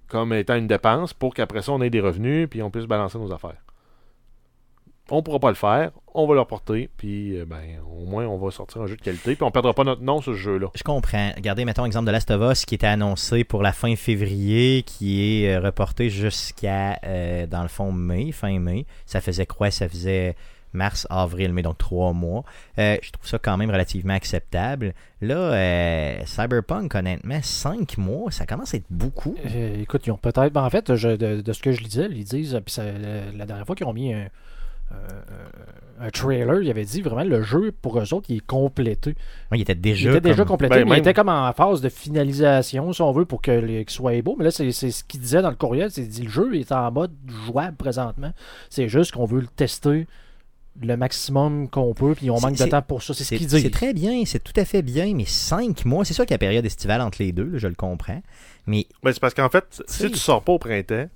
comme étant une dépense, pour qu'après ça, on ait des revenus, puis on puisse balancer nos affaires. On pourra pas le faire, on va le reporter, puis euh, ben, au moins, on va sortir un jeu de qualité, puis on perdra pas notre nom sur ce jeu-là.
Je comprends. Regardez, mettons exemple de Last of Us qui était annoncé pour la fin février, qui est euh, reporté jusqu'à, euh, dans le fond, mai, fin mai. Ça faisait quoi? Ça faisait mars, avril, mai, donc trois mois. Euh, je trouve ça quand même relativement acceptable. Là, euh, Cyberpunk, honnêtement, cinq mois, ça commence à être beaucoup.
Euh, écoute, ils ont peut-être. ben, en fait, je- de, de ce que je lisais, ils disent. Puis ça- la, la dernière fois qu'ils ont mis un, euh, un trailer, ils avaient dit vraiment le jeu pour eux autres, il est complété.
Ouais, il était
Il
déjà.
était déjà
comme-
complété,
Ben,
mais
même-
il était comme en phase de finalisation, si on veut, pour que les- qu'il soit beau. Mais là, c'est c'est ce qu'il disait dans le courriel, c'est dit le jeu est en mode jouable présentement. C'est juste qu'on veut le tester le maximum qu'on peut, puis on
C'est-
manque de
c'est-
temps pour ça. C'est ce
C'est
qu'il
c'est
dit.
très bien, c'est tout à fait bien, mais cinq mois, c'est sûr qu'il y a la période estivale entre les deux, là, je le comprends. Mais
Ben, c'est parce qu'en fait, si tu sors pas au printemps,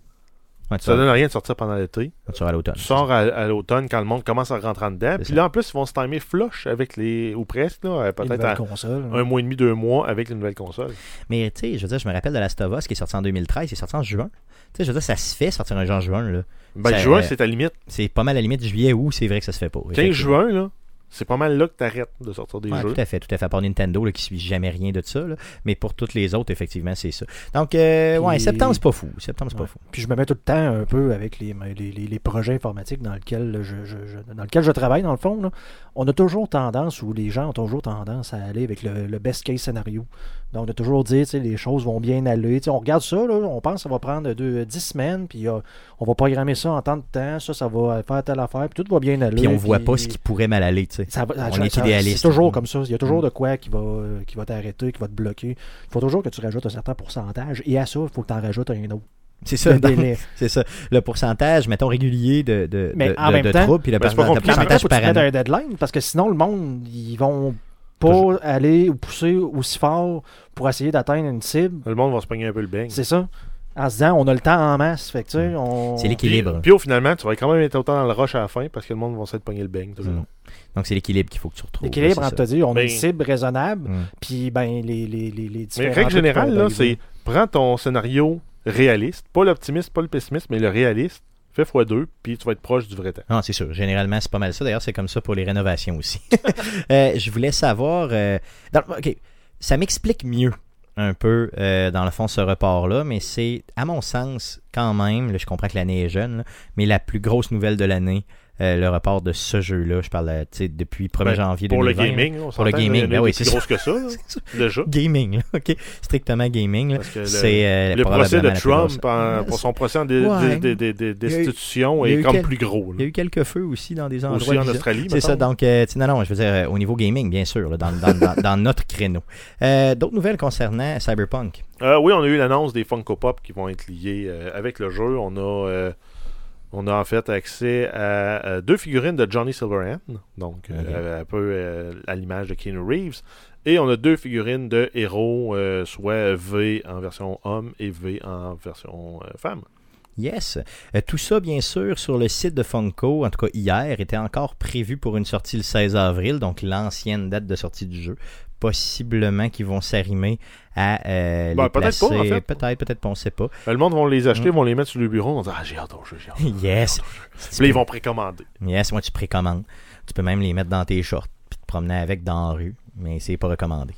ouais,
ça
vas,
donne rien de sortir pendant l'été.
tu sors à l'automne.
Tu sors à, à l'automne quand le monde commence à rentrer en dedans.
C'est
Puis
ça.
là, en plus, ils vont se timer flush avec les. ou presque, là, euh,
Une
peut-être
nouvelle
à
console.
un mois et demi, deux mois avec les nouvelles consoles.
Mais tu sais, je veux dire, je me rappelle de Last of Us qui est sorti en 2013, il est sorti en juin. Tu sais, je veux dire, ça se fait sortir un jeu en juin, là.
Ben,
Ça,
juin,
euh,
c'est ta limite.
C'est pas mal à la limite juillet août, c'est vrai que ça se fait pas.
15
Effectivement.
juin, là, c'est pas mal là que t'arrêtes de sortir des
Ouais,
jeux.
tout à fait, tout à fait. À part Nintendo là, qui suit jamais rien de ça, là. mais pour toutes les autres, effectivement, c'est ça. Donc, euh,
Puis-
ouais, septembre, c'est pas fou. Septembre, c'est pas
Ouais.
fou.
Puis je me mets tout le temps un peu avec les, les, les- les projets informatiques dans lesquels je, je- je- dans lequel je travaille, dans le fond. là. On a toujours tendance, ou les gens ont toujours tendance à aller avec le, le best case scénario. Donc, de toujours dire, tu sais, les choses vont bien aller. Tu sais, on regarde ça, là, on pense que ça va prendre deux, 10 semaines, puis euh, on va programmer ça en temps de temps, ça, ça va faire telle affaire, puis tout va bien aller.
Puis on voit
puis-
pas ce qui pourrait mal aller. tu sais.
Ça va-
On
ça-
est
ça-
idéaliste.
C'est toujours comme ça. Il y a toujours
Mm.
de quoi qui va, euh, qui va t'arrêter, qui va te bloquer. Il faut toujours que tu rajoutes un certain pourcentage. Et à ça, il faut que tu en rajoutes un autre.
C'est ça, c'est ça. Le pourcentage, mettons, régulier de, de,
Mais
de,
en
de-
même
de
temps-
troubles, puis le, pourcentage par année.
un deadline parce que sinon, le monde, ils vont pas aller ou pousser aussi fort pour essayer d'atteindre une cible.
Le monde va se pogner un peu le beigne.
C'est ça. En se disant, on a le temps en masse. Fait que, tu sais, on...
C'est
Puis,
l'équilibre.
puis au finalement, tu vas quand même être autant dans le rush à la fin parce que le monde va s'être pogné le beigne. tout le
Mm.
long.
Donc, c'est l'équilibre qu'il faut que tu retrouves.
L'équilibre
c'est
te dire, on a
Ben-
une cible raisonnable,
Mm.
puis ben, les, les, les, les
Mais
différents
règle générale, là, c'est prends ton scénario réaliste, pas l'optimiste, pas le pessimiste, mais le réaliste, fais x2, puis tu vas être proche du vrai temps.
Non, c'est sûr. Généralement, c'est pas mal ça. D'ailleurs, c'est comme ça pour les rénovations aussi. Euh, je voulais savoir. euh, dans- ok, ça m'explique mieux un peu, euh, dans le fond, ce report-là, mais c'est, à mon sens, quand même, là, je comprends que l'année est jeune, là, mais la plus grosse nouvelle de l'année, euh, le report de ce jeu-là. Je parle, euh, depuis 1er
Ben,
janvier
Pour le
2020. là.
gaming, on
Pour le
s'entend,
gaming, ben oui, c'est
que ça, déjà.
Gaming, là, ok. Strictement gaming, là.
Parce que le,
C'est euh,
le procès de. Trump en- pour son procès en
Ouais.
destitution est comme
quel-
plus gros.
Il y a eu quelques feux aussi dans des endroits
Aussi en. Australie,
C'est ça, donc, euh, non, non, je veux dire, au niveau gaming, bien sûr, là, dans, dans, dans, dans notre créneau. Euh, D'autres nouvelles concernant Cyberpunk?
Euh, oui, on a eu l'annonce des Funko Pop qui vont être liés euh, avec le jeu. On a, euh, on a en fait accès à, euh, deux figurines de Johnny Silverhand, donc euh, un peu euh, à l'image de Keanu Reeves. Et on a deux figurines de héros, euh, soit V en version homme et V en version femme.
Yes. Euh, tout ça, bien sûr, sur le site de Funko, en tout cas hier, était encore prévu pour une sortie le 16 avril, donc l'ancienne date de sortie du jeu. Possiblement qu'ils vont s'arrimer à euh,
Ben,
les
peut-être pas,
placer.
en fait.
Peut-être, peut-être pas, on sait pas.
Ben, le monde vont les acheter,
Mm.
vont les mettre sur le bureau, on va dire Ah, j'ai hâte au jeu, j'ai hâte.
Yes.
Puis là, ils vont précommander.
Yes, moi tu précommandes. Tu peux même les mettre dans tes shorts puis te promener avec dans la rue, mais c'est pas recommandé.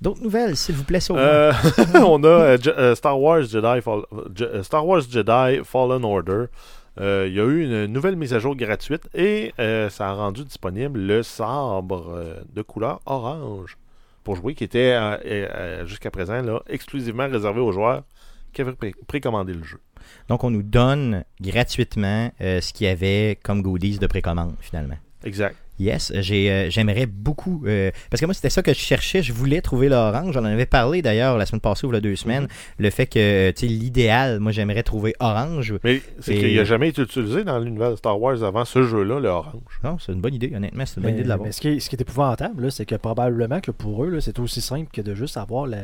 D'autres nouvelles, s'il vous plaît, Sauveur.
Euh, on a euh, euh, Star Wars Jedi Fall- euh, Star Wars Jedi Fallen Order. Euh, Il y a eu une nouvelle mise à jour gratuite et euh, ça a rendu disponible le sabre euh, de couleur orange pour jouer qui était jusqu'à présent là, exclusivement réservé aux joueurs qui avaient pré- précommandé le jeu.
Donc on nous donne gratuitement euh, ce qu'il y avait comme goodies de précommande finalement.
Exact.
Yes, euh, j'aimerais beaucoup. euh, parce que moi, c'était ça que je cherchais. Je voulais trouver l'orange. J'en avais parlé d'ailleurs la semaine passée ou il y a deux semaines. Le fait que, tu sais, l'idéal, moi, j'aimerais trouver orange.
Mais c'est
Et-
qu'il n'a jamais été utilisé dans l'univers de Star Wars avant ce jeu-là, le orange.
Non, c'est une bonne idée, honnêtement. C'est une bonne
Mais,
idée de l'avoir.
mais ce, qui est, ce qui est épouvantable, c'est que probablement que pour eux, c'est aussi simple que de juste avoir la,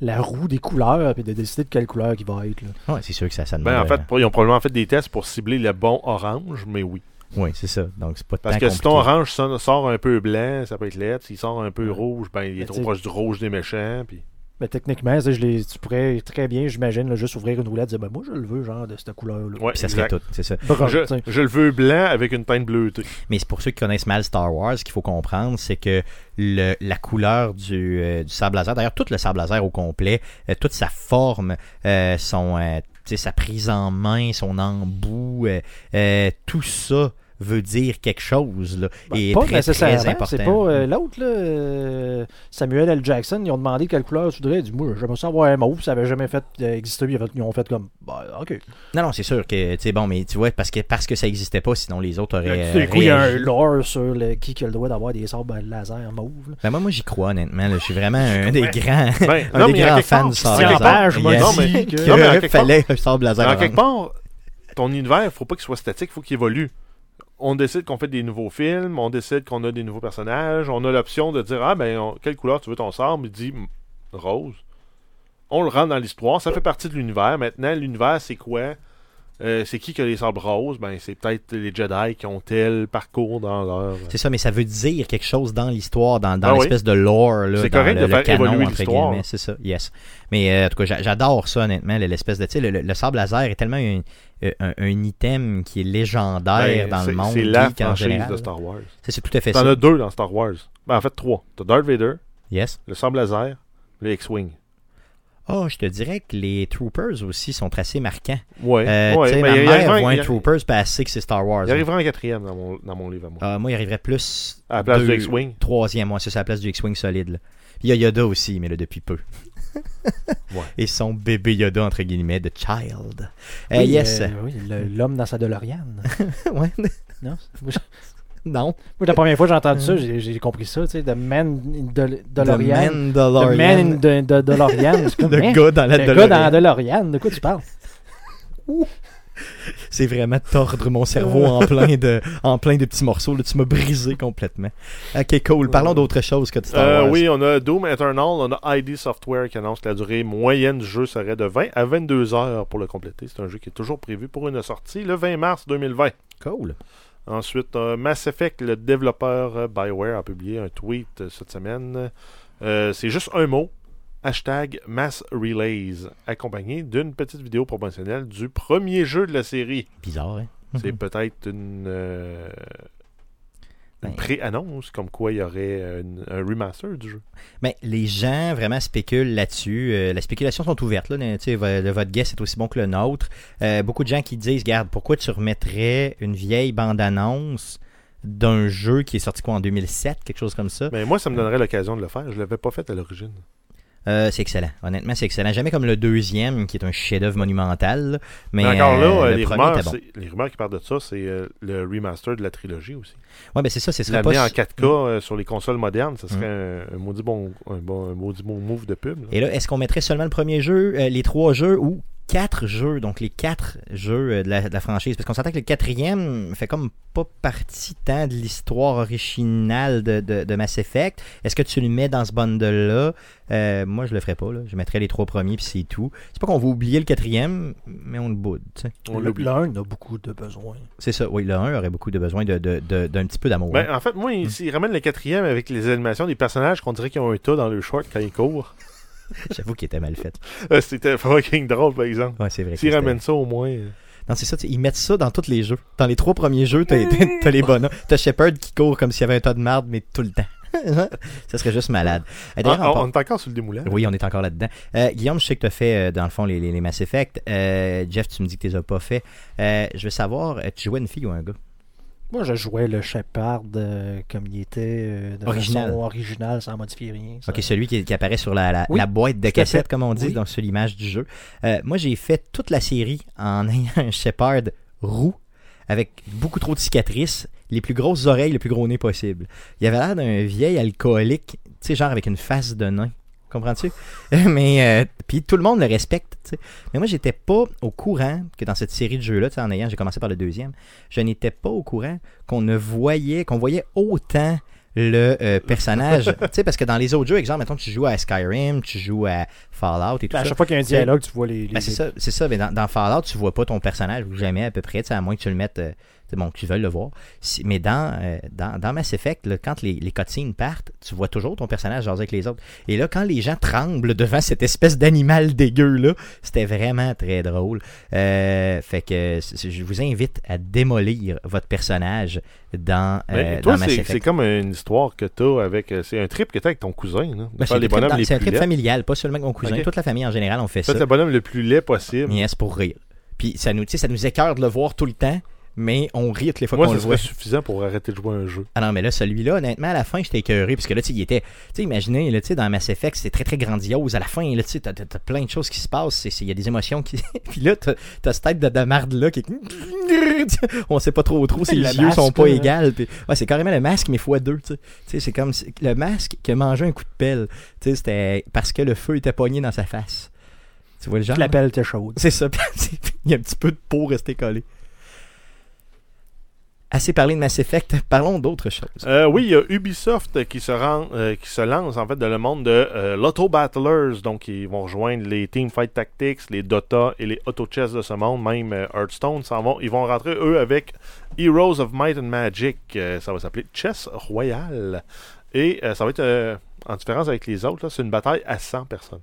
la roue des couleurs et de décider de quelle couleur qui va être.
Ouais, c'est sûr que ça, ça demande.
Ben, en
euh,
fait, ils ont probablement fait des tests pour cibler le bon orange, mais oui.
Oui, c'est ça. Donc, c'est pas
Parce
tant
que si ton orange sort un peu blanc, ça peut être laid. S'il sort un peu
Ouais.
rouge, ben il est trop proche du rouge des méchants. Puis...
Mais techniquement, tu sais, je les, tu pourrais très bien, j'imagine, juste ouvrir une roulette et dire ben, Moi, je le veux, genre, de cette couleur-là.
Ouais,
ça serait tout, c'est ça.
Brun,
Je, le veux blanc avec une teinte bleutée.
Mais c'est pour ceux qui connaissent mal Star Wars, ce qu'il faut comprendre, c'est que le, la couleur du, euh, du sable laser, d'ailleurs tout le sable laser au complet, euh, toute sa forme, euh, son, tu sais, sa prise en main, son embout, euh, euh, tout ça veut dire quelque chose là,
Ben,
et
pas
très, très
nécessairement.
important.
C'est pas euh, l'autre, là, euh, Samuel L. Jackson, ils ont demandé quelle couleur tu voudrais. Il dit Moi, j'aimerais ça avoir un mauve, ça avait jamais fait euh, exister. Ils, ont fait- ils ont fait comme Bah, ok.
Non, non, c'est sûr que, tu sais, bon, mais tu vois, parce que, parce que ça n'existait pas, sinon les autres auraient.
Du coup, il y a un lore sur le, qui qui a le droit d'avoir des sabres laser mauve.
Ben, moi, moi j'y crois, honnêtement. Je suis vraiment un des grands,
Ben,
un
non,
des
mais à
grands
quelque
fans
à quelque
laser.
non, mais-
que-
non,
fallait un sable laser. orange.
quelque part, ton univers, faut pas qu'il soit statique, faut qu'il évolue. On décide qu'on fait des nouveaux films, on décide qu'on a des nouveaux personnages, on a l'option de dire Ah, ben, on- quelle couleur tu veux ton sabre Il dit Mm, rose. On le rentre dans l'histoire, ça fait partie de l'univers. Maintenant, l'univers, c'est quoi? Euh, C'est qui qui a les sabres roses? Ben, c'est peut-être les Jedi qui ont tel parcours dans leur.
C'est ça, mais ça veut dire quelque chose dans l'histoire, dans, dans
Ah oui.
l'espèce de lore. là,
C'est correct
le,
de
le
faire
canon,
évoluer l'histoire.
C'est ça, yes. Mais euh, en tout cas, j'a- j'adore ça, honnêtement, l'espèce de. Tu sais, le, le- le sable laser est tellement un, un, un item qui est légendaire
Ben,
dans le monde.
C'est la franchise de Star Wars.
C'est tout à fait
T'en
ça.
as deux dans Star Wars. Ben, en fait, trois. T'as Darth Vader,
Yes.
le sable laser, le X-Wing.
Oh, je te dirais que les Troopers aussi sont assez marquants.
Ouais.
Euh,
ouais,
ma mère voit un
il-
Troopers, sait que c'est Star Wars.
Il arrivera en quatrième dans mon, dans mon livre à moi.
Ah, moi, il arriverait plus.
à la place
deux-
du X-Wing.
Troisième, moi, c'est à la place du X-Wing solide. là. Il y a Yoda aussi, mais là, depuis peu.
Ouais.
Et son bébé Yoda, entre guillemets, de Child. Euh,
Oui,
yes.
euh, oui, l'homme dans sa DeLorean.
ouais.
non?
Non.
Moi, la première fois que j'ai entendu ça, j'ai compris ça, tu sais, The Man in de,
The
DeLorean. The. Man in de, de, DeLorean.
Le
hein?
gars dans la
Le gars
DeLorean.
dans DeLorean, de quoi tu parles?
C'est vraiment tordre mon cerveau en plein de, en plein de petits morceaux. Là, tu m'as brisé complètement. Ok, cool. Parlons d'autre chose que de Star
Euh, oui, on a Doom Eternal, on a ID Software qui annonce que la durée moyenne du jeu serait de 20 à 22 heures pour le compléter. C'est un jeu qui est toujours prévu pour une sortie le 20 mars 2020.
Cool.
Ensuite, euh, Mass Effect, le développeur euh, BioWare a publié un tweet euh, cette semaine. Euh, c'est juste un mot. Hashtag Mass Relays, accompagné d'une petite vidéo promotionnelle du premier jeu de la série.
Bizarre, hein?
C'est peut-être une, euh, une
Ben.
pré-annonce, comme quoi il y aurait euh, une- un remaster du jeu.
Mais les gens vraiment spéculent là-dessus. Euh, les spéculations sont ouvertes. Là. Vo- le- votre guess est aussi bon que le nôtre. Euh, beaucoup de gens qui disent Garde, pourquoi tu remettrais une vieille bande-annonce d'un jeu qui est sorti quoi en 2007, quelque chose comme ça?
Mais moi, ça me donnerait l'occasion de le faire. Je l'avais pas fait à l'origine.
Euh, C'est excellent. Honnêtement, c'est excellent. Jamais comme le deuxième, qui est un chef-d'œuvre monumental. Mais,
Mais, encore là,
euh,
euh,
le
les,
premier
rumeurs,
était bon.
c'est- les rumeurs qui parlent de ça, c'est euh, le remaster de la trilogie aussi.
Ouais, ben c'est ça. Ce serait pas.
en 4K euh, sur les consoles modernes, ce serait
Mm.
un, un maudit bon, un, bon, un maudit bon move de pub. là.
Et là, est-ce qu'on mettrait seulement le premier jeu, les trois jeux ou quatre jeux, donc les quatre jeux euh, de, la, de la franchise? Parce qu'on s'entend que le quatrième fait comme pas partie tant de l'histoire originale de, de- de Mass Effect. Est-ce que tu le mets dans ce bundle-là? Euh, moi, je le ferais pas. Là. Je mettrais les trois premiers, puis c'est tout. C'est pas qu'on va oublier le quatrième, mais on le boude.
On
Le-
l'oublie.
L'un a beaucoup de besoins.
C'est ça. Oui, le 1 aurait beaucoup de besoin de- de- de- d'un petit peu d'amour.
Ben,
hein.
en fait, moi, il ramène le quatrième avec les animations des personnages qu'on dirait qu'ils ont un tas dans le short quand ils courent.
J'avoue qu'il était mal fait.
Euh, C'était fucking drôle, par exemple.
Ouais, c'est vrai.
S'ils ramènent ça au moins. euh,
Non, c'est ça, ils mettent ça dans tous les jeux. Dans les trois premiers jeux, t'as, les bonhommes. T'as Shepard qui court comme s'il y avait un tas de marde, mais tout le temps. ça serait juste malade. Euh,
ah, on est encore sur le démoulin.
par- Oui, on est encore là-dedans. Euh, Guillaume, je sais que tu as fait, euh, dans le fond, les, les, les Mass Effect. Jeff, tu me dis que tu les as pas fait. Je veux savoir, tu jouais une fille ou un gars?
Moi, je jouais le Shepard euh, comme il était, euh, de
Original.
façon originale, sans modifier rien. ça.
Ok, celui qui, qui apparaît sur la, la,
Oui,
la boîte de cassette, comme on dit,
Oui.
donc sur l'image du jeu. Euh, moi, j'ai fait toute la série en ayant un Shepard roux avec beaucoup trop de cicatrices, les plus grosses oreilles, le plus gros nez possible. Il avait l'air d'un vieil alcoolique, tu sais, genre avec une face de nain. Comprends-tu? Mais, euh, puis tout le monde le respecte. Mais moi, j'étais pas au courant que dans cette série de jeux-là, en ayant, j'ai commencé par le deuxième, je n'étais pas au courant qu'on ne voyait, qu'on voyait autant le euh, personnage. tu sais, parce que dans les autres jeux, exemple, mettons, tu joues à Skyrim, tu joues à Fallout et tout
À
ça.
chaque fois qu'il y a un dialogue, tu vois les. les-
Ben, c'est ça, c'est ça. Mais dans, dans Fallout, tu vois pas ton personnage ou jamais à peu près, à moins que tu le mettes. euh, bon, tu veuilles le voir. Si- mais dans, euh, dans, dans Mass Effect, là, quand les, les cutscenes partent, tu vois toujours ton personnage jaser avec les autres. Et là, quand les gens tremblent devant cette espèce d'animal dégueu là, c'était vraiment très drôle. Euh, fait que je vous invite à démolir votre personnage dans, euh, dans
toi,
Mass Effect.
c'est comme une histoire que t'as avec. euh, C'est un trip que t'as avec ton cousin. Là,
Ben, c'est un trip un familial, pas seulement avec mon cousin. Toute la famille en général, on fait ça.
Faites le bonhomme le plus laid possible.
Yes, pour rire. Puis ça nous, tu ça nous écœure de le voir tout le temps, mais on rit toutes les fois qu'on
ça
le voit.
suffisant pour arrêter de jouer à un jeu.
Ah non, mais là, celui-là, honnêtement, à la fin, j'étais écœuré, parce que là, tu sais, il était. Tu sais, imaginez, là, tu sais, dans Mass Effect, c'est très, très grandiose. À la fin, là, tu sais, t'as, t'as- t'as plein de choses qui se passent. c'est- c'est- Il y a des émotions qui. Puis là, t'as, t'as cette tête de, de marde-là qui est. On sait pas trop trop, ses
Le
yeux sont pas
là.
égales. Puis, ouais, c'est carrément le masque, mais fois deux, tu sais. C'est comme si- le masque qui a mangé un coup de pelle. Tu sais, c'était parce que le feu était pogné dans sa face. Tu vois le genre?
Tu l'appelles, t'es chaude.
C'est ça. Il y a un petit peu de peau restée collée. Assez parlé de Mass Effect, parlons d'autre chose.
Euh, oui, il y a Ubisoft qui se, rend, euh, qui se lance en fait dans le monde de euh, l'Auto Battlers. Donc, ils vont rejoindre les Teamfight Tactics, les Dota et les Auto Chess de ce monde, même Hearthstone. ils vont rentrer, eux, avec Heroes of Might and Magic. Ça va s'appeler Chess Royale. Et ça va être, en différence avec les autres, c'est une bataille à 100 personnes.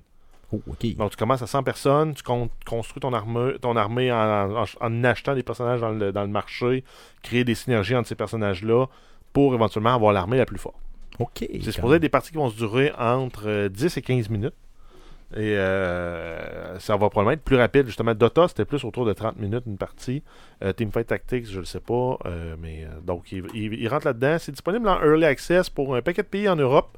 Oh.
Donc, tu commences à 100 personnes, tu con- construis ton, arme, ton armée en, en- en achetant des personnages dans le, dans le marché, créer des synergies entre ces personnages-là pour éventuellement avoir l'armée la plus forte.
ok.
C'est supposé être des parties qui vont se durer entre euh, 10 et 15 minutes. Et euh, ça va probablement être plus rapide. Justement, Dota, c'était plus autour de 30 minutes une partie. Euh, Teamfight Tactics, je ne le sais pas. euh, mais euh, donc, il, il- il rentre là-dedans. C'est disponible en Early Access pour un paquet de pays en Europe.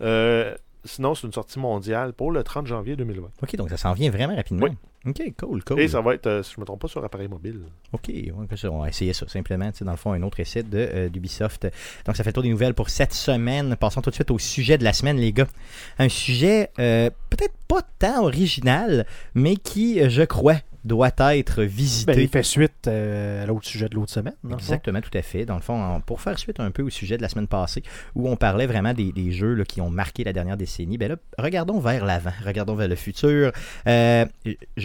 Euh, sinon, c'est une sortie mondiale pour le 30 janvier 2020.
OK, donc ça s'en vient vraiment rapidement.
Oui.
OK, cool, cool.
Et ça va être, euh, si je ne me trompe pas, sur appareil mobile.
OK, on va essayer ça simplement. Dans le fond, un autre essai de, euh, d'Ubisoft. Donc, ça fait le tour des nouvelles pour cette semaine. Passons tout de suite au sujet de la semaine, les gars. Un sujet euh, peut-être pas tant original, mais qui, je crois, doit être visité.
Ben, il fait suite euh, à l'autre sujet de l'autre semaine.
Exactement, tout à fait. Dans le fond, pour faire suite un peu au sujet de la semaine passée, où on parlait vraiment des, des jeux là, qui ont marqué la dernière décennie, ben là, regardons vers l'avant, regardons vers le futur. Euh,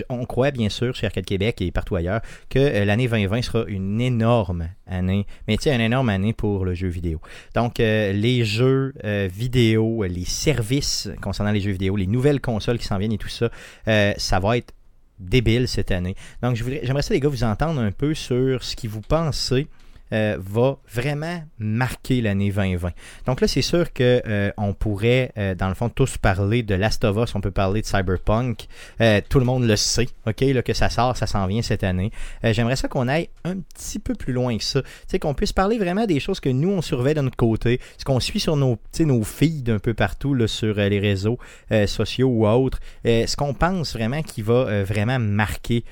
on croit bien sûr chez Arcade Québec et partout ailleurs que euh, l'année 2020 sera une énorme année, mais tu sais, une énorme année pour le jeu vidéo. Donc, euh, les jeux vidéo, les services concernant les jeux vidéo, les nouvelles consoles qui s'en viennent et tout ça, ça va être débile cette année. Donc, j'aimerais ça, les gars, vous entendre un peu sur ce qui vous pensez euh, va vraiment marquer l'année 2020. Donc là, c'est sûr que euh, on pourrait, euh, dans le fond, tous parler de Last of Us, on peut parler de Cyberpunk. Tout le monde le sait, ok, là, que ça sort, ça s'en vient cette année. J'aimerais ça qu'on aille un petit peu plus loin que ça. Tu qu'on puisse parler vraiment des choses que nous, on surveille de notre côté, ce qu'on suit sur nos, nos feeds un peu partout là, sur les réseaux sociaux ou autres, ce qu'on pense vraiment qui va vraiment marquer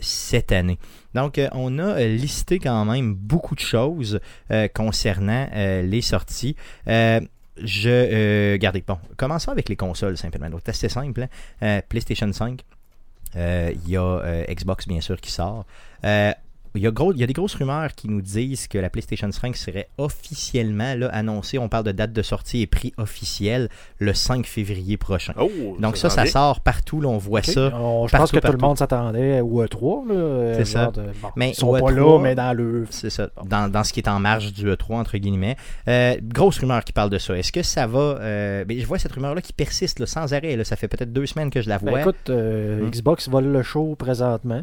cette année. Donc, euh, on a euh, listé quand même beaucoup de choses euh, concernant euh, les sorties. Euh, je. Euh, regardez, bon, commençons avec les consoles simplement. Donc, c'est simple. hein. Euh, PlayStation 5. Euh, Il y a euh, Xbox, bien sûr, qui sort. Il y, a gros, il y a des grosses rumeurs qui nous disent que la PlayStation 5 serait officiellement là, annoncée. On parle de date de sortie et prix officiel le 5 février prochain.
Oh,
Donc ça, ça sort partout. Là, on voit ça.
On- je
partout,
pense que tout le monde s'attendait au E3. là, euh,
C'est ça.
de- bon,
Mais
ils sont
au
pas
E3,
là, mais dans le.
C'est ça, dans, dans ce qui est en marge du E3, entre guillemets. Euh, grosse rumeur qui parle de ça. Est-ce que ça va... euh, ben, je vois cette rumeur-là qui persiste là, sans arrêt. là. Ça fait peut-être deux semaines que je la vois.
Ben, écoute, euh,
Hmm.
Xbox vole le show présentement.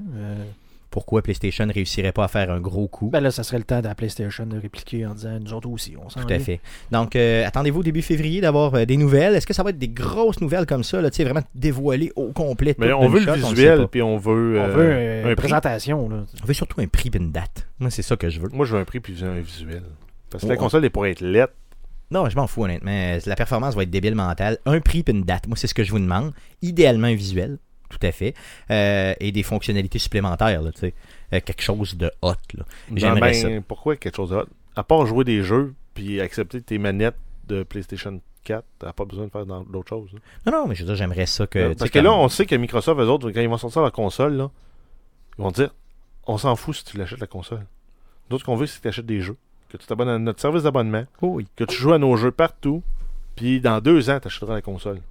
Pourquoi PlayStation ne réussirait pas à faire un gros coup?
ben là, ça serait le temps de la PlayStation de répliquer en disant nous autres aussi, on s'en
Tout à fait. Donc, euh, attendez-vous début février d'avoir euh, des nouvelles. Est-ce que ça va être des grosses nouvelles comme ça, là, tu sais, vraiment dévoilées au complet?
Mais on veut le visuel, puis on veut,
On
euh,
veut euh,
un
une
prix.
présentation. Là.
On veut surtout un prix et une date. Moi, c'est ça que je veux.
Moi, je veux un prix puis un visuel. Parce que la console est pour être lettre.
Non, je m'en fous, honnêtement. La performance va être débile mentale. Un prix et une date. Moi, c'est ce que je vous demande. Idéalement, un visuel. Tout à fait. Euh, et des fonctionnalités supplémentaires, là, tu sais. Euh, quelque chose de hot, là. J'aimerais
Ben,
ça.
Pourquoi quelque chose de hot? À part jouer des jeux puis accepter tes manettes de PlayStation 4, t'as pas besoin de faire d'autres choses. hein.
Non, non, mais je veux dire, j'aimerais ça que. tu sais,
Parce que
comme-
là, on sait que Microsoft, eux autres, quand ils vont sortir la console, là, ils vont dire on s'en fout si tu l'achètes la console. Nous, ce qu'on veut, c'est que tu achètes des jeux. Que tu t'abonnes à notre service d'abonnement,
Oh oui.
que tu joues à nos jeux partout, puis dans deux ans, tu achèteras la console.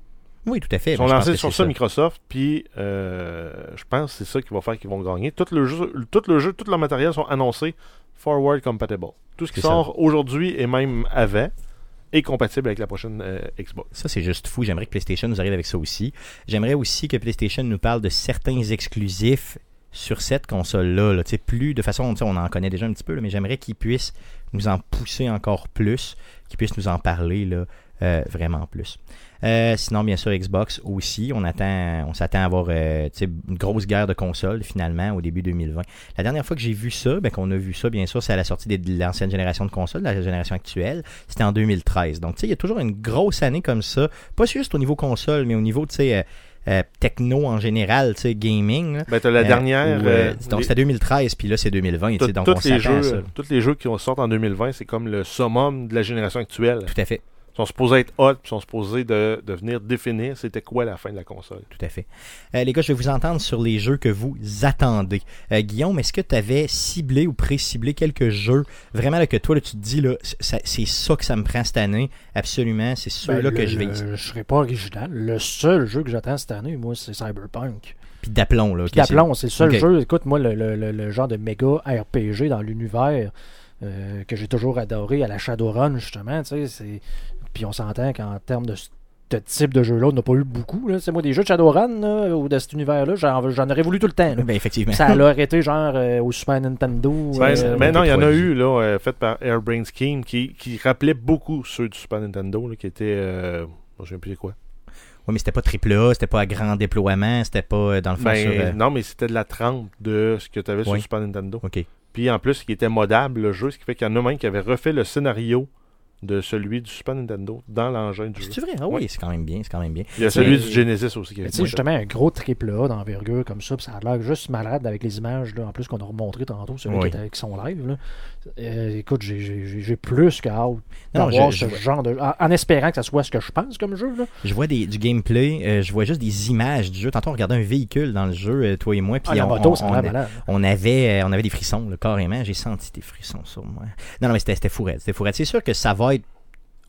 Oui, tout à fait.
Ils sont
je pense
lancés sur ça, Microsoft, puis euh, je pense que c'est ça qui va faire qu'ils vont gagner. Tout le jeu, tout le jeu, tout leur matériel sont annoncés forward compatible. Tout ce qui sort aujourd'hui et même avant est compatible avec la prochaine euh, Xbox.
Ça, c'est juste fou. J'aimerais que PlayStation nous arrive avec ça aussi. J'aimerais aussi que PlayStation nous parle de certains exclusifs sur cette console-là. là. Plus de façon, on en connaît déjà un petit peu, là, mais j'aimerais qu'ils puissent nous en pousser encore plus, qu'ils puissent nous en parler là, euh, vraiment plus. Euh, sinon, bien sûr, Xbox aussi. On attend, on s'attend à avoir euh, une grosse guerre de consoles finalement au début 2020. La dernière fois que j'ai vu ça, ben, qu'on a vu ça, bien sûr, c'est à la sortie de l'ancienne génération de consoles, de la génération actuelle. C'était en 2013. Donc, tu sais, il y a toujours une grosse année comme ça. Pas juste au niveau console, mais au niveau, tu sais, euh, techno en général, tu sais, gaming. là.
Ben, t'as la
Euh,
dernière.
où, euh, donc,
les-
c'était 2013, puis là, c'est 2020. tu sais,
tout-
donc,
tous les jeux, tous les jeux qui sortent en 2020, c'est comme le summum de la génération actuelle.
Tout à fait.
Ils sont supposés être hot, puis ils sont supposés de, de venir définir c'était quoi la fin de la console.
Tout à fait. Euh, les gars, je vais vous entendre sur les jeux que vous attendez. Euh, Guillaume, est-ce que tu avais ciblé ou pré-ciblé quelques jeux vraiment là, que toi, là, tu te dis, là, c'est ça que ça me prend cette année, absolument, c'est ceux-là
Ben,
que
le-
je vais.
Je serai pas original. Le seul jeu que j'attends cette année, moi, c'est Cyberpunk.
Puis d'aplomb, là.
Puis
ok, c'est-
d'aplomb, c'est le seul jeu. Écoute, moi, le, le- le- le genre de méga RPG dans l'univers euh, que j'ai toujours adoré à la Shadowrun, justement, tu sais, c'est... Puis on s'entend qu'en termes de ce type de jeu-là, on n'a pas eu beaucoup. C'est moi, des jeux de Shadowrun là, ou de cet univers-là, j'en, aurais voulu tout le temps. là.
Ben, effectivement.
Ça a arrêté genre euh, au Super Nintendo.
Ben,
euh,
mais non, il y en a eu là, euh, fait par Airbrain Scheme qui, qui rappelait beaucoup ceux du Super Nintendo, là, qui étaient. Euh, je ne sais plus c'est quoi.
Oui, mais c'était pas triple A, c'était pas à grand déploiement, c'était pas euh, dans le fond
Ben,
sur. euh,
Non, mais c'était de la trempe de ce que tu avais sur
Oui.
le Super Nintendo.
Ok.
Puis en plus, qui était modable le jeu, ce qui fait qu'il y en a même qui avaient refait le scénario de celui du Super Nintendo dans l'engin du jeu.
C'est vrai? Ah oui,
Ouais.
c'est quand même bien, c'est quand même bien.
Il y a celui du Genesis aussi qui est
tu justement, un gros triple A d'envergure comme ça, puis ça a l'air juste malade avec les images, là, en plus qu'on a remontré tantôt, celui
Oui.
qui, était, qui sont live. Là. Euh, écoute, j'ai- plus qu'à hâte d'avoir ce
je-
genre de. En, en espérant que ça soit ce que je pense comme jeu. Là.
Je vois des, du gameplay, euh, je vois juste des images du jeu. Tantôt, on regardait un véhicule dans le jeu, euh, toi et moi, puis
Ah,
on,
moto,
on-
ça a
on- on avait, on avait des frissons, là, carrément. J'ai senti des frissons sur moi. Non, non, mais c'était fourette. C'était fourette. C'est sûr que ça va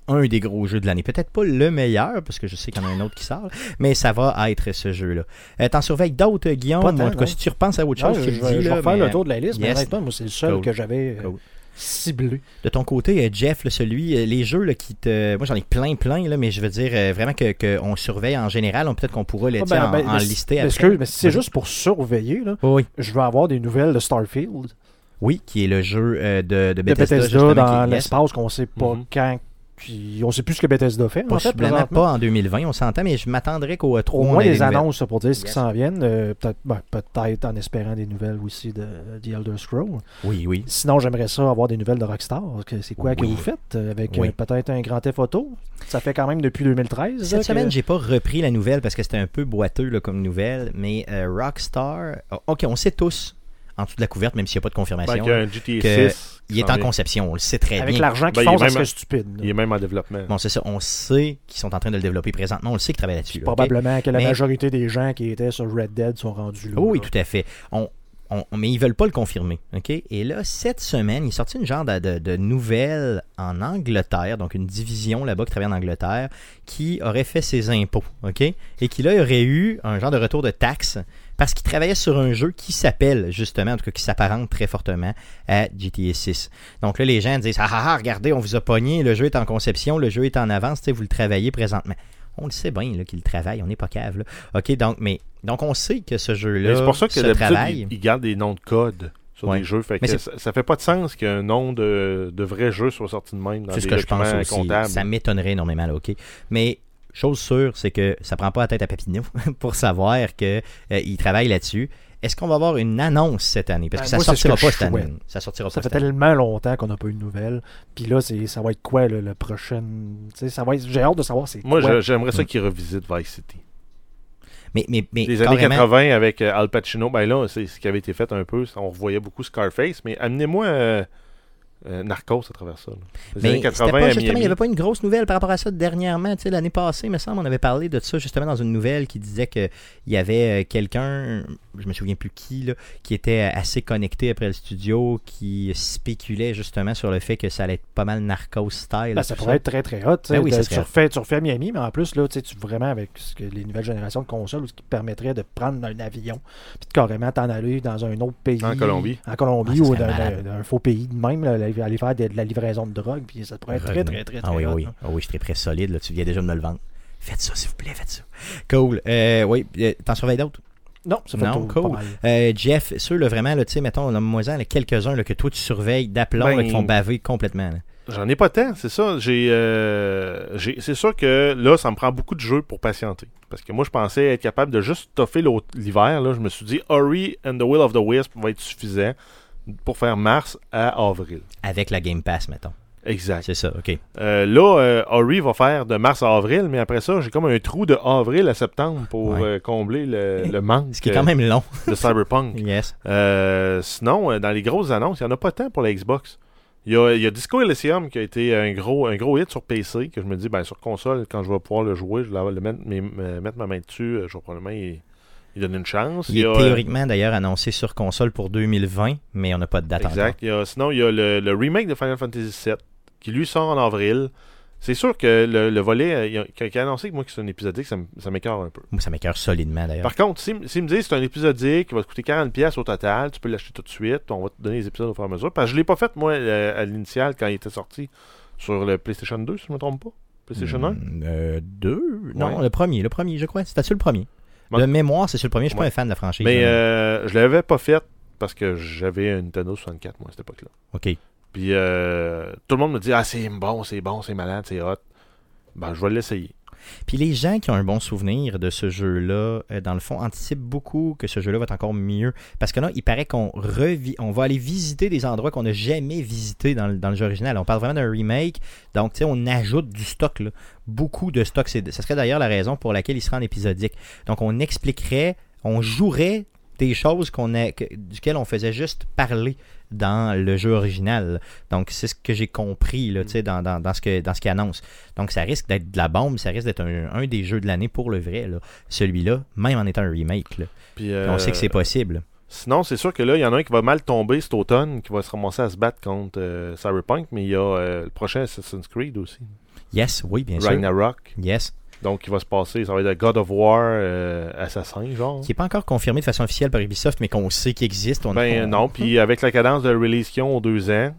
un des gros jeux de l'année. Peut-être pas le meilleur, parce que je sais qu'il y en a un autre qui sort, mais ça va être ce jeu-là. Euh, T'en surveilles d'autres, Guillaume?
Tant,
en tout cas, si tu repenses à autre chose,
je,
tu
je
le
vais,
dis.
je vais
là,
faire le tour de la liste, mais honnêtement, moi, c'est le seul
Cool.
que j'avais euh,
Cool.
ciblé.
De ton côté, euh, Jeff, celui, les jeux là, qui te. Moi, j'en ai plein, plein, là, mais je veux dire vraiment qu'on que on surveille en général. On- Peut-être qu'on pourra les
Ah, ben,
en,
ben,
en
mais-
lister
mais
après.
excuse, mais si c'est juste pour surveiller, là,
Oui,
je veux avoir des nouvelles de Starfield,
oui, qui est le jeu de, de
de
Bethesda.
Bethesda,
justement,
dans
qui
l'espace qu'on sait pas
Mhm.
quand. Puis on sait plus ce que Bethesda fait. en fait,
pas en 2020, on s'entend, mais je m'attendrais qu'au E3,
Au
on
moins des annonces pour dire ce qui
Yes.
s'en viennent. euh, peut-être, ben, peut-être en espérant des nouvelles aussi de The Elder Scrolls.
Oui, oui.
Sinon, j'aimerais ça avoir des nouvelles de Rockstar. que C'est quoi que vous faites euh, avec
Oui.
euh, peut-être un grand Auto Ça fait quand même depuis 2013.
Cette
là,
semaine,
que-
j'ai pas repris la nouvelle parce que c'était un peu boiteux là, comme nouvelle, mais euh, Rockstar, oh, ok, on sait tous en dessous de la couverte, même s'il n'y a pas de
Ben,
confirmation,
qu'il y a un GTA
que
6.
Il est en conception, on le sait très
avec
bien.
l'argent qu'ils
Ben,
font,
est
ça serait stupide. là.
Il est même en développement.
Bon, c'est ça, on sait qu'ils sont en train de le développer présentement, on le sait qu'ils travaillent là-dessus. là?
Probablement que la
Mais-
majorité des gens qui étaient sur Red Dead sont rendus là.
Oui, tout à fait. On, on- mais ils veulent pas le confirmer. ok? Et là, cette semaine, il est sorti une genre de, de, de nouvelle en Angleterre, donc une division là-bas qui travaille en Angleterre, qui aurait fait ses impôts. ok? Et qui là aurait eu un genre de retour de taxes parce qu'il travaillait sur un jeu qui s'appelle, justement, en tout cas qui s'apparente très fortement à GTA 6. Donc là, les gens disent Ah ah ah, regardez, on vous a pogné, le jeu est en conception, le jeu est en avance, tu sais, vous le travaillez présentement. On le sait bien là, qu'il le travaille, on n'est pas cave. Là. OK, donc, mais donc on sait que ce jeu-là
C'est pour ça que
travaille.
ils, ils gardent des noms de code sur
Ouais.
des jeux. Fait que ça, ça fait pas de sens qu'un nom de, de vrai jeu soit sorti de même dans
C'est
des
ce que je pense aussi.
comptables.
Ça m'étonnerait énormément, là, OK? Mais chose sûre, c'est que ça prend pas la tête à Papineau pour savoir qu'il travaille là-dessus. Est-ce qu'on va avoir une annonce cette année? Parce
Ben,
que ça
ce
sortira
que
pas cette année. Ça sortira
Ça
pas
fait
cette année.
tellement longtemps qu'on n'a pas eu de nouvelles. Puis là, c'est, ça va être quoi le, le prochain. tu sais, Ça va être, j'ai hâte de savoir c'est
Moi, j'aimerais ça qu'ils revisitent Vice City.
Mais, mais, mais
Les années
carrément,
80 avec euh, Al Pacino, ben là, c'est ce qui avait été fait un peu. On revoyait beaucoup Scarface, mais amenez-moi euh, euh, Narcos à travers ça. Les
Mais
années
c'était
80
pas,
à
justement, il n'y avait pas une grosse nouvelle par rapport à ça dernièrement. Tu sais, l'année passée, il me semble, on avait parlé de ça justement dans une nouvelle qui disait qu'il y avait euh, quelqu'un, je me souviens plus qui, là, qui était assez connecté après le studio, qui spéculait justement sur le fait que ça allait être pas mal narcos style.
Ben, ça pourrait être très très hot.
Ben oui, ça
tu, refais, tu refais à Miami, mais en plus, là, tu vraiment avec ce que les nouvelles générations de consoles, ce qui permettrait de prendre un avion puis de carrément t'en aller dans un autre pays.
En Colombie.
En Colombie
Ah,
ou d'un- d'un faux pays de même, là, aller aller faire de, de la livraison de drogue, puis ça pourrait être très très très très
Ah oui,
hot,
oui.
là.
Ah oui, je suis très solide. Là. Tu viens déjà de me le vendre. Faites ça, s'il vous plaît, faites ça. Cool. Euh, oui, euh, t'en surveilles d'autres?
Non, ça fait
Non, cool.
pas mal.
Euh, Jeff, ceux, là, vraiment, là, tu sais, mettons, nomme-moi-en là, quelques-uns là, que toi, tu surveilles d'aplomb,
Ben,
qui font baver complètement. là.
J'en ai pas tant, c'est ça. J'ai, euh, j'ai- c'est sûr que là, ça me prend beaucoup de jeux pour patienter. Parce que moi, je pensais être capable de juste toffer l'hiver. Là, je me suis dit, Ori and the Will of the Wisp va être suffisant pour faire mars à avril.
Avec la Game Pass, mettons.
Exact.
C'est ça, OK.
Euh, là, euh, Ori va faire de mars à avril, mais après ça, j'ai comme un trou de avril à septembre pour
Ouais.
euh, combler le, le manque
Ce qui est quand même long.
de Cyberpunk.
yes.
Euh, sinon, euh, dans les grosses annonces, il n'y en a pas tant pour la Xbox. Il y a, il y a Disco Elysium qui a été un gros, un gros hit sur PC, que je me dis, ben, sur console, quand je vais pouvoir le jouer, je vais le mettre, mettre ma main dessus, euh, je vais probablement y, y donner une chance.
Il est
a,
théoriquement d'ailleurs annoncé sur console pour 2020, mais on n'a pas de date
Exact. Il a- sinon, il y a le, le remake de Final Fantasy VII, qui lui sort en avril. C'est sûr que le, le volet, euh, il a- qui a, annoncé que moi que c'est un épisodique, ça, m'écœure un peu.
Moi, ça m'écœure solidement d'ailleurs.
Par contre, s'ils si me disent c'est un épisodique qui va te coûter 40$ pièces au total, tu peux l'acheter tout de suite, on va te donner les épisodes au fur et à mesure. Parce que je l'ai pas fait, moi, euh, à l'initial, quand il était sorti sur le PlayStation 2, si je me trompe pas. PlayStation 1.
Hmm, euh, deux? Non,
Ouais.
le premier, le premier, je crois. C'était sur le premier? De mémoire, c'est sur le premier. Je suis pas un fan de la franchise.
Mais
là.
euh, je l'avais pas fait parce que j'avais un Nintendo 64, moi, à cette époque-là.
OK.
Puis euh, tout le monde me dit Ah, c'est bon, c'est bon, c'est malade, c'est hot. Ben, je vais l'essayer.
Puis les gens qui ont un bon souvenir de ce jeu-là, euh, dans le fond, anticipent beaucoup que ce jeu-là va être encore mieux. Parce que là, il paraît qu'on on va aller visiter des endroits qu'on n'a jamais visités dans, le- jeu original. On parle vraiment d'un remake. Donc, tu sais, on ajoute du stock, là. Beaucoup de stock. Ce serait d'ailleurs la raison pour laquelle il sera en épisodique. Donc, on expliquerait, on jouerait des choses qu'on a, que- duquel on faisait juste parler dans le jeu original. Donc, c'est ce que j'ai compris là, dans, dans, dans ce que, dans ce qu'il annonce. Donc, ça risque d'être de la bombe, ça risque d'être un, un des jeux de l'année pour le vrai. là. Celui-là, même en étant un remake. là.
Puis,
On sait que c'est
euh,
possible.
Sinon, c'est sûr que là, il y en a un qui va mal tomber cet automne, qui va se ramasser à se battre contre euh, Cyberpunk, mais il y a euh, le prochain Assassin's Creed aussi.
Yes, oui, bien sûr.
Ragnarok.
Yes.
Donc, il va se passer, ça va être God of War euh, assassin, genre.
Qui n'est pas encore confirmé de façon officielle par Ubisoft, mais qu'on sait qu'il existe. On,
Ben
on-
non, puis avec la cadence de release qu'ils ont aux deux ans,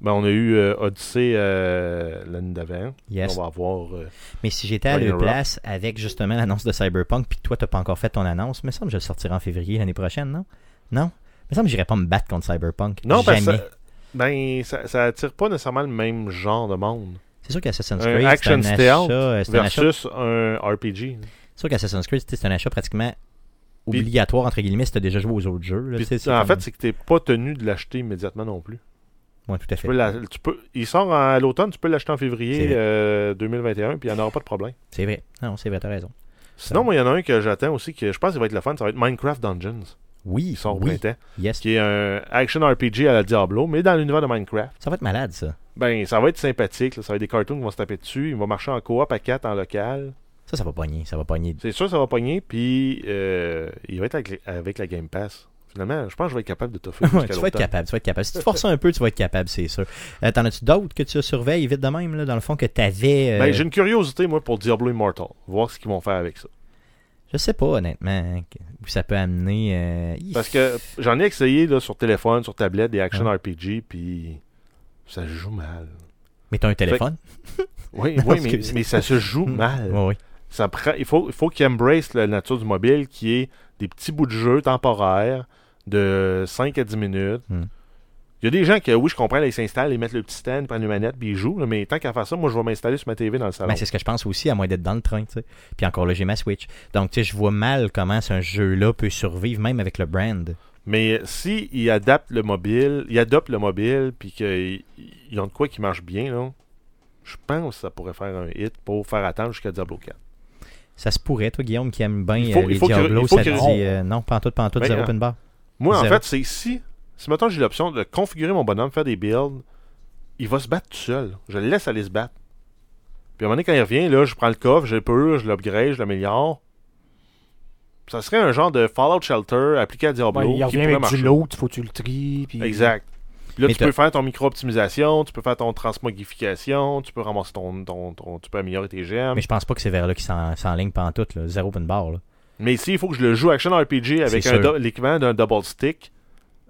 ben on a eu euh, Odyssey euh, l'année d'avant.
Yes.
On va avoir. euh,
Mais si j'étais à leur place avec justement l'annonce de Cyberpunk, puis toi, t'as pas encore fait ton annonce, me semble que je le sortirai en février l'année prochaine, non? Non? Me semble que j'irai pas me battre contre Cyberpunk.
Non, parce
Jamais.
que ça, ben, ça, ça attire pas nécessairement le même genre de monde.
C'est sûr qu'Assassin's Creed,
action
c'est un
stealth
achat, euh, c'est un achat
Versus un RPG.
C'est sûr qu'Assassin's Creed, c'est un achat pratiquement obligatoire, entre guillemets, si t'as déjà joué aux autres jeux. là,
Puis,
tu
en
comme-
fait, c'est que t'es pas tenu de l'acheter immédiatement non plus.
Ouais, tout à
Tu
fait.
peux la- tu peux, il sort à l'automne, tu peux l'acheter en février
vrai.
euh, 2021, puis il n'y en aura pas de problème.
C'est vrai. Non, c'est vrai, t'as raison.
Sinon, moi, il y en a un que j'attends aussi, que je pense qu'il va être le fun, ça va être Minecraft Dungeons.
Oui,
au
oui,
printemps.
yes.
Qui est un action RPG à la Diablo, mais dans l'univers de Minecraft.
Ça va être malade, ça.
Ben, ça va être sympathique. là. Ça va être des cartoons qui vont se taper dessus. Il va marcher en coop à 4 en local.
Ça, ça va pogner. Ça va pogner.
C'est sûr, ça va pogner. Puis, euh, il va être avec, avec la Game Pass. Finalement, je pense que je vais être capable de t'offrir
Ouais, tu vas être capable, tu vas être capable. Si tu te forces un peu, tu vas être capable, c'est sûr. Euh, T'en as-tu d'autres que tu surveilles vite de même, là, dans le fond, que t'avais... euh,
Ben, j'ai une curiosité, moi, pour Diablo Immortal. Voir ce qu'ils vont faire avec ça.
Je sais pas, honnêtement, où ça peut amener... euh,
Parce que j'en ai essayé là, sur téléphone, sur tablette, des action
Ouais.
RPG, puis ça se joue mal.
Mais t'as un téléphone?
Oui,
Non,
oui mais, mais ça se joue mal.
Oui, oui.
Ça prend, il faut, il faut qu'ils embrace la nature du mobile, qui est des petits bouts de jeu temporaires de 5 à 10 minutes.
Hmm.
Il y a des gens qui, oui, je comprends, là, ils s'installent, ils mettent le petit stand, ils prennent une manette, puis ils jouent. là, mais tant qu'à faire ça, moi, je vais m'installer sur ma TV dans le salon.
Ben, c'est ce que je pense aussi, à moins d'être dans le train, tu sais. Puis encore là, j'ai ma Switch. Donc, tu sais, je vois mal comment ce jeu-là peut survivre, même avec le brand.
Mais si ils adaptent le mobile, ils adoptent le mobile, puis qu'ils ils ont de quoi qui marche bien, là, je pense que ça pourrait faire un hit pour faire attendre jusqu'à Diablo 4.
Ça se pourrait, toi, Guillaume, qui aime bien
Il faut-
euh, les
il faut
Diablos,
il faut
ça dit euh, non, pas en tout, pas en tout,
Ben,
zéro
euh,
open bar.
Moi, en fait, c'est si, si maintenant j'ai l'option de configurer mon bonhomme, faire des builds, il va se battre tout seul. Je le laisse aller se battre. Puis à un moment donné, quand il revient, là, je prends le coffre, je le purge, je l'upgrade, je l'améliore. Ça serait un genre de Fallout Shelter appliqué à Diablo.
Ouais, il
qui
revient
pourrait
avec
marcher.
du il faut que tu le tries. Puis...
Exact. Puis là,
Mais
tu peux faire ton micro-optimisation, tu peux faire ton transmogrification, tu peux ramasser ton, ton, ton- tu peux améliorer tes gemmes.
Mais je pense pas que c'est vers là qu'il s'en- s'enligne en tout, là. Zéro open bar, là.
Mais ici, il faut que je le joue action RPG avec l'équivalent d'un double stick.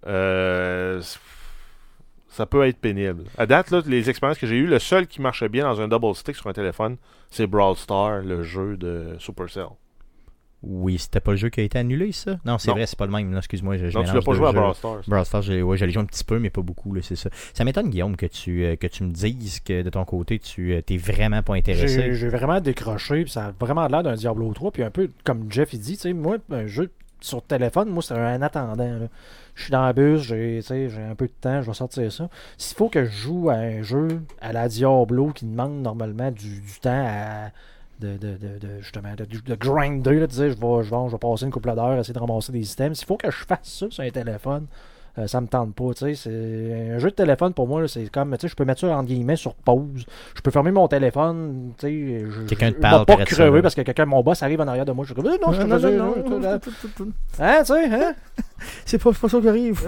Euh, ça peut être pénible. À date, là, les expériences que j'ai eues, le seul qui marchait bien dans un double stick sur un téléphone, c'est Brawl Star, le jeu de Supercell.
Oui, c'était pas le jeu qui a été annulé, ça? Non, c'est vrai, c'est pas le même. Excuse-moi, je, je
Non, tu l'as pas joué à. Brawl Stars.
Brawl Stars, j'ai ouais, j'allais jouer un petit peu, mais pas beaucoup, là, c'est ça. Ça m'étonne, Guillaume, que tu, euh, que tu me dises que de ton côté, tu euh, t'es vraiment pas intéressé.
J'ai j'ai vraiment décroché, puis ça a vraiment l'air d'un Diablo 3. Puis un peu comme Jeff il dit, tu sais, moi, un jeu sur téléphone, moi, c'est un attendant. Je suis dans la bus, j'ai un peu de temps, je vais sortir ça. S'il faut que je joue à un jeu à la Diablo qui demande normalement du, du temps de, de, de- justement de, de grinder là, tu sais, je vais, je, vais, je vais passer une couple d'heures essayer de ramasser des items s'il faut que je fasse ça sur un téléphone euh, ça me tente pas, tu sais. C'est un jeu de téléphone pour moi, là, c'est comme, tu sais, je peux mettre ça entre guillemets sur pause. Je peux fermer mon téléphone, tu sais. je-
Quelqu'un te parle,
pas crever parce que quelqu'un, mon boss arrive en arrière de moi. Je suis comme, non, je te
non,
faisais,
non,
non. Hein, tu sais, hein?
C'est pas, ça qui arrive.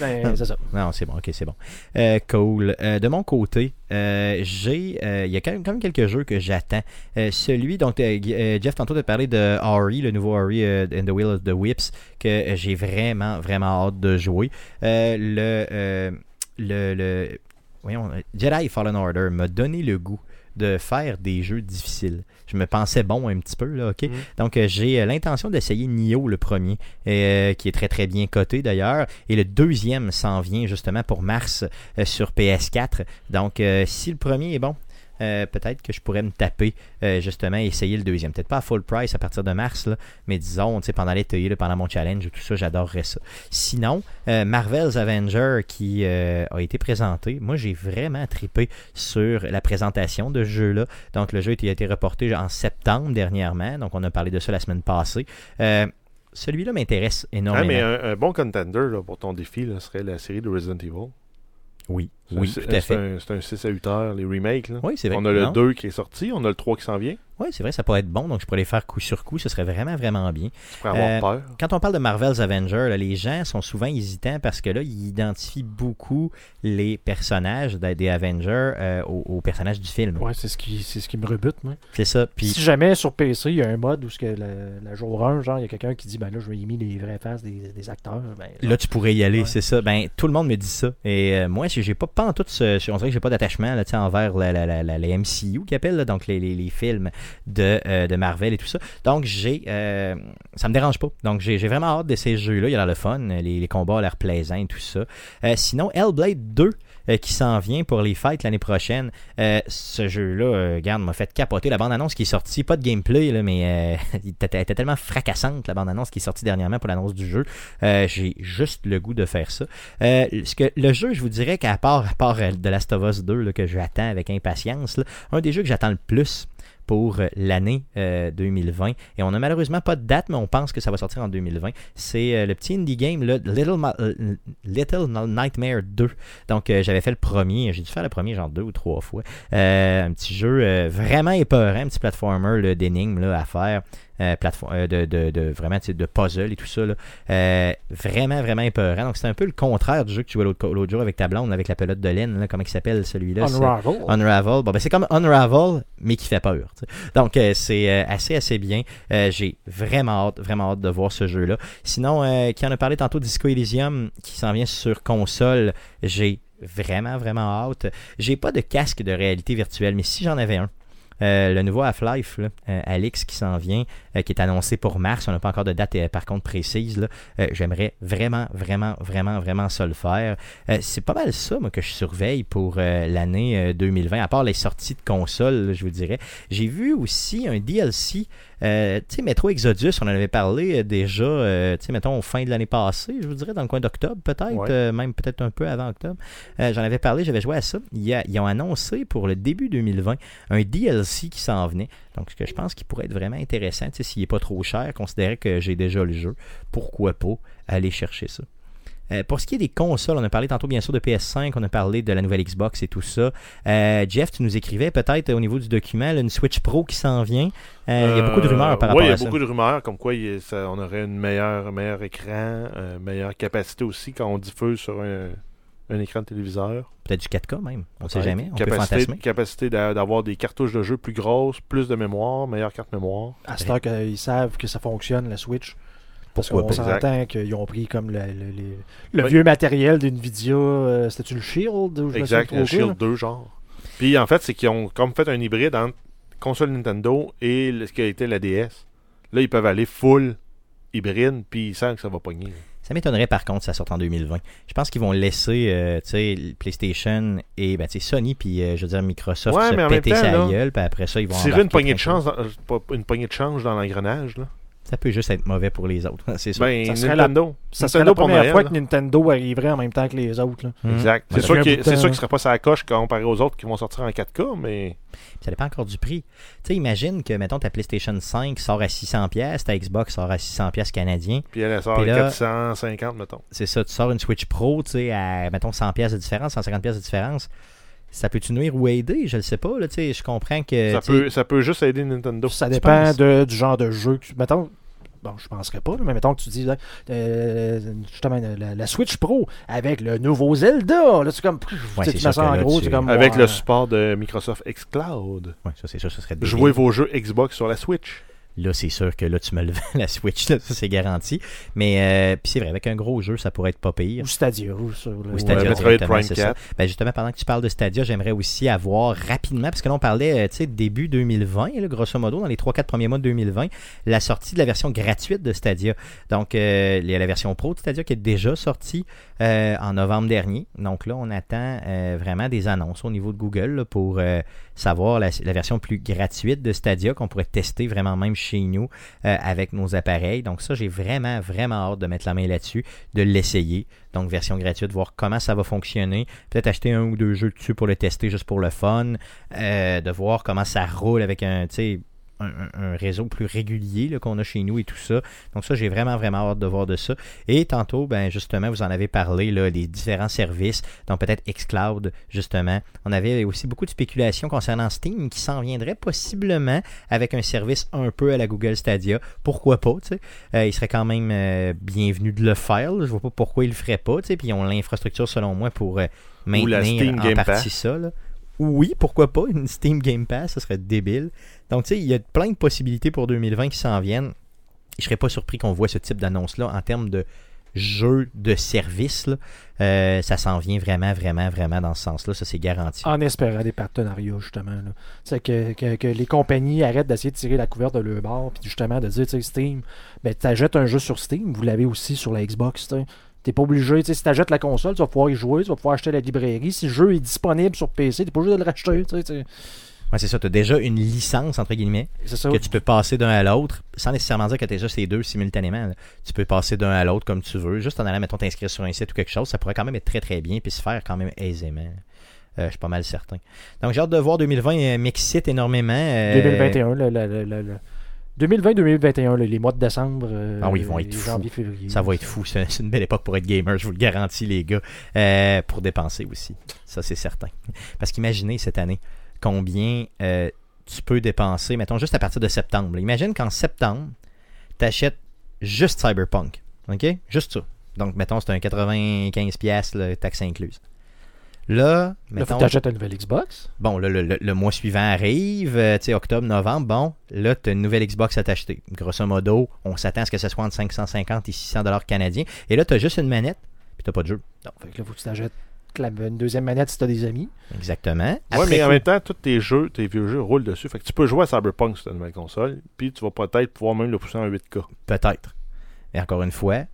Ben, c'est ça.
Non, c'est bon, ok, c'est bon. Euh, cool. Euh, de mon côté, euh, j'ai. Il y a quand même, quand même quelques jeux que j'attends. Celui, donc, Jeff, tantôt, tu parlé de Ori, le nouveau Ori and the Will of the Whips, que j'ai vraiment, vraiment hâte de jouer. Le, le, le. Voyons, Jedi Fallen Order m'a donné le goût de faire des jeux difficiles. Je me pensais bon un petit peu, là, ok?
Mhm.
Donc, euh, j'ai euh, l'intention d'essayer Nioh, le premier, euh, qui est très très bien coté d'ailleurs. Et le deuxième s'en vient justement pour mars euh, sur PS4. Donc, si le premier est bon, euh, peut-être que je pourrais me taper euh, justement et essayer le deuxième. Peut-être pas à full price à partir de mars, là, mais disons, pendant l'été, pendant mon challenge, tout ça, j'adorerais ça. Sinon, euh, Marvel's Avenger qui a été présenté, moi j'ai vraiment trippé sur la présentation de ce jeu-là. Donc le jeu a été reporté en septembre dernièrement, donc on a parlé de ça la semaine passée. Celui-là m'intéresse
Ouais,
énormément.
mais un, un bon contender là, pour ton défi là, serait la série de Resident Evil.
Oui, oui, tout à
c'est
fait.
un- C'est un 6 à 8 heures, les remakes. Là.
Oui, c'est vrai.
On a le
Non?
2 qui est sorti, on a le 3 qui s'en vient.
Oui, c'est vrai, ça pourrait être bon, donc je pourrais les faire coup sur coup, ce serait vraiment, vraiment bien.
Tu pourrais avoir
Euh,
peur.
Quand on parle de Marvel's Avenger, là, les gens sont souvent hésitants parce que là, ils identifient beaucoup les personnages des Avengers euh, aux, aux personnages du film.
Ouais, c'est ce qui, c'est ce qui me rebute, moi.
C'est ça. Puis
Si jamais sur PC, il y a un mode où ce que la, la jour 1, genre, il y a quelqu'un qui dit, ben là, je vais y mettre les vraies faces des, des acteurs. Ben,
là, tu pourrais y aller,
Ouais.
c'est ça. Ben, tout le monde me dit ça. Et euh, moi, j'ai j'ai pas, en tout ce, on dirait que j'ai pas d'attachement là, envers la, la, la, les MCU qui appellent, donc les, les, films de, euh, de Marvel et tout ça. Donc, j'ai, euh, ça me dérange pas. Donc, j'ai vraiment hâte de ces jeux-là. Il y a l'air le fun. Les, les combats ont l'air plaisants et tout ça. Euh, sinon, Hellblade 2 euh, qui s'en vient pour les fêtes l'année prochaine. Euh, ce jeu-là, euh, regarde, m'a fait capoter. La bande-annonce qui est sortie, pas de gameplay, là, mais euh, elle était tellement fracassante, la bande-annonce qui est sortie dernièrement pour l'annonce du jeu. Euh, j'ai juste le goût de faire ça. Euh, ce que, le jeu, je vous dirais qu'à part, à part euh, The Last of Us 2, là, que j'attends avec impatience, un des jeux que j'attends le plus pour euh, l'année euh, 2020. Et on n'a malheureusement pas de date, mais on pense que ça va sortir en 2020. C'est euh, le petit indie game Little, euh, Little Nightmare 2. Donc euh, j'avais fait le premier, j'ai dû faire le premier genre deux ou trois fois. Euh, un petit jeu euh, vraiment épeurant, un petit platformer d'énigmes à faire. Euh, plateforme, euh, de, de, de- vraiment de puzzle et tout ça. là. Euh, vraiment, vraiment épeurant. Donc c'est un peu le contraire du jeu que tu jouais l'autre jour avec ta blonde, avec la pelote de laine. Là, comment il s'appelle celui-là?
Unravel.
Unravel. Bon, ben, c'est comme Unravel, mais qui fait peur. Donc, euh, c'est assez, assez bien. J'ai vraiment hâte, vraiment hâte de voir ce jeu-là. Sinon, qui en a parlé tantôt, Disco Elysium, qui s'en vient sur console, j'ai vraiment, vraiment hâte. J'ai pas de casque de réalité virtuelle, mais si j'en avais un, euh, le nouveau Half-Life, euh, Alix qui s'en vient, euh, qui est annoncé pour mars. On n'a pas encore de date euh, par contre précise. J'aimerais vraiment, vraiment, vraiment, vraiment ça le faire. C'est pas mal ça, moi, que je surveille pour l'année euh, 2020, à part les sorties de consoles, là, je vous dirais. J'ai vu aussi un DLC, euh, tu sais, Metro Exodus, on en avait parlé déjà, euh, tu sais, mettons, fin de l'année passée, je vous dirais, dans le coin d'octobre, peut-être,
Ouais.
euh, même peut-être un peu avant octobre. J'en avais parlé, j'avais joué à ça. A- ils ont annoncé pour le début 2020 un DLC qui s'en venait. Donc, ce que je pense qui pourrait être vraiment intéressant, s'il n'est pas trop cher, considérer que j'ai déjà le jeu, pourquoi pas aller chercher ça. Euh, pour ce qui est des consoles, on a parlé tantôt bien sûr de PS5, on a parlé de la nouvelle Xbox et tout ça. Euh, Jeff, tu nous écrivais peut-être au niveau du document là, une Switch Pro qui s'en vient. Euh, il y a beaucoup de rumeurs par
oui,
rapport
il y a
à ça.
beaucoup de rumeurs, comme quoi il ça- on aurait une meilleure, un meilleur écran, une meilleure capacité aussi quand on diffuse sur un, un écran de téléviseur.
Peut-être du 4K même, on ne sait jamais, on peut
capacité,
fantasmer.
capacité d'a- d'avoir des cartouches de jeu plus grosses, plus de mémoire, meilleure carte mémoire.
À ce temps qu'ils savent que ça fonctionne, la Switch. Parce
Pourquoi
qu'on
pas?
s'entend qu'ils ont pris comme le, le- le- le
Oui.
vieux matériel d'NVIDIA. euh, C'était-tu le Shield ou je
Exact,
quoi,
Shield
là?
2 genre. Puis en fait, c'est qu'ils ont comme fait un hybride entre console Nintendo et le- ce qui a été la DS. Là, ils peuvent aller full hybride, puis ils savent que ça va pogner.
Ça m'étonnerait par contre ça sorte en 2020. Je pense qu'ils vont laisser euh, PlayStation et ben, Sony puis euh, je veux dire Microsoft
Ouais,
se péter
temps,
sa
là,
gueule, puis après ça ils vont
Tirer une poignée de chance, dans- une poignée de change dans l'engrenage, là.
Ça peut juste être mauvais pour les autres, c'est sûr.
Ben,
Ça serait la-
Nintendo.
Ça serait
Nintendo
la première
Noël,
fois
là.
que Nintendo arriverait en même temps que les autres. là.
Exact. C'est sûr qu'il
hein.
qu'il serait pas sa coche comparé aux autres qui vont sortir en 4K, mais
Ça dépend encore du prix. Tu sais, imagine que, mettons, ta PlayStation 5 sort à 600$, ta Xbox sort à 600$ canadiens.
puis elle, sort
Puis
à
là-
450, mettons.
C'est ça, tu sors une Switch Pro, tu sais, à, mettons, 100$ de différence, 150$ de différence. Ça peut-tu nuire ou aider? Je le sais pas, là, tu sais, je comprends que...
Ça peut, ça peut juste aider Nintendo.
Ça dépend de- du genre de jeu que tu. Mettons. Bon, je penserais pas, mais mettons que tu dis là, euh, justement la, la Switch Pro avec le nouveau Zelda. Là, tu comme.
Ouais,
tu ça en
là,
gros,
tu-
comme.
Avec
ouais,
le support de Microsoft xCloud.
Ouais, ça, c'est sûr, ça serait.
Jouez vos jeux Xbox sur la Switch.
Là, c'est sûr que là, tu me le vends, la Switch, là, ça c'est garanti. Mais euh, puis c'est vrai, avec un gros jeu, ça pourrait être pas pire.
Ou Stadia. Ou sur le...
Ou Stadia
Ouais, Prime
c'est ça.
4.
Ben justement, pendant que tu parles de Stadia, j'aimerais aussi avoir rapidement, parce que là, on parlait, euh, tu sais, début 2020, là, grosso modo, dans les 3-4 premiers mois de 2020, la sortie de la version gratuite de Stadia. Donc, euh, il y a la version Pro de Stadia qui est déjà sortie euh, en novembre dernier. Donc là, on attend euh, vraiment des annonces au niveau de Google pour euh, savoir la, version plus gratuite de Stadia qu'on pourrait tester vraiment même chez nous avec nos appareils. Donc ça, j'ai vraiment, vraiment hâte de mettre la main là-dessus, de l'essayer. Donc version gratuite, voir comment ça va fonctionner. Peut-être acheter un ou deux jeux dessus pour le tester juste pour le fun. De voir comment ça roule avec un, tu un, réseau plus régulier qu'on a chez nous et tout ça. Donc ça, j'ai vraiment, vraiment hâte de voir de ça. Et tantôt, ben justement, vous en avez parlé, là, des différents services, donc peut-être xCloud, justement. On avait aussi beaucoup de spéculations concernant Steam qui s'en viendrait possiblement avec un service un peu à la Google Stadia. Pourquoi pas, tu sais? Euh, il serait quand même euh, bienvenu de le faire. là. Je vois pas pourquoi il le ferait pas, tu sais. Puis ils ont l'infrastructure, selon moi, pour euh,
Ou la
maintenir
Steam
en
Game
partie
Pass.
ça, là. Oui, pourquoi pas, une Steam Game Pass, ça serait débile. Donc, tu sais, il y a plein de possibilités pour 2020 qui s'en viennent. Je serais pas surpris qu'on voit ce type d'annonce-là en termes de jeux de service. Euh, ça s'en vient vraiment, vraiment, vraiment dans ce sens-là. Ça, c'est garanti.
En espérant des partenariats, justement. que, que, les compagnies arrêtent d'essayer de tirer la couverte de leur bord, puis justement de dire, tu sais, Steam, ben, tu achètes un jeu sur Steam, vous l'avez aussi sur la Xbox, tu sais. T'es pas obligé, tu sais, si t'achètes la console, tu vas pouvoir y jouer, tu vas pouvoir acheter la librairie. Si le jeu est disponible sur PC, t'es pas obligé de le racheter, tu sais, tu sais.
Ouais, c'est ça. Tu as déjà une licence, entre guillemets,
ça.
que tu peux passer d'un à l'autre, sans nécessairement dire que tu as déjà ces deux simultanément. là. Tu peux passer d'un à l'autre comme tu veux, juste en allant, mettons, t'inscrire sur un site ou quelque chose. Ça pourrait quand même être très, très bien, puis se faire quand même aisément. Euh, je suis pas mal certain. Donc, j'ai hâte de voir 2020 euh, m'excite énormément. euh,
2021, le, le- le- le- le- 2020-2021, là, les mois de décembre, euh,
Ah oui, ils vont être fous.
janvier, février.
Ça va être fou. C'est une belle époque pour être gamer, je vous le garantis, les gars. Euh, pour dépenser aussi. Ça, c'est certain. Parce qu'imaginez cette année combien euh, tu peux dépenser, mettons, juste à partir de septembre. Imagine qu'en septembre, tu achètes juste Cyberpunk. OK? Juste ça. Donc, mettons, c'est un 95$, piastres, là, taxe incluse. Là,
Là, faut que t'achètes une nouvelle Xbox.
bon, là, le, le- le mois suivant arrive, euh, tu sais, octobre, novembre, bon, là, tu as une nouvelle Xbox à t'acheter. Grosso modo, on s'attend à ce que ce soit entre 550 et 600 dollars canadiens. Et là, tu as juste une manette, puis tu pas de jeu.
Non, fait que là, faut que tu t'achètes une deuxième manette si t'as des amis.
Exactement.
Ouais,
Après
mais en
coup-
même temps, tous tes jeux, tes vieux jeux roulent dessus. Fait que tu peux jouer à Cyberpunk sur ta nouvelle console, puis tu vas peut-être pouvoir même le pousser en 8K.
Peut-être. Et encore une fois,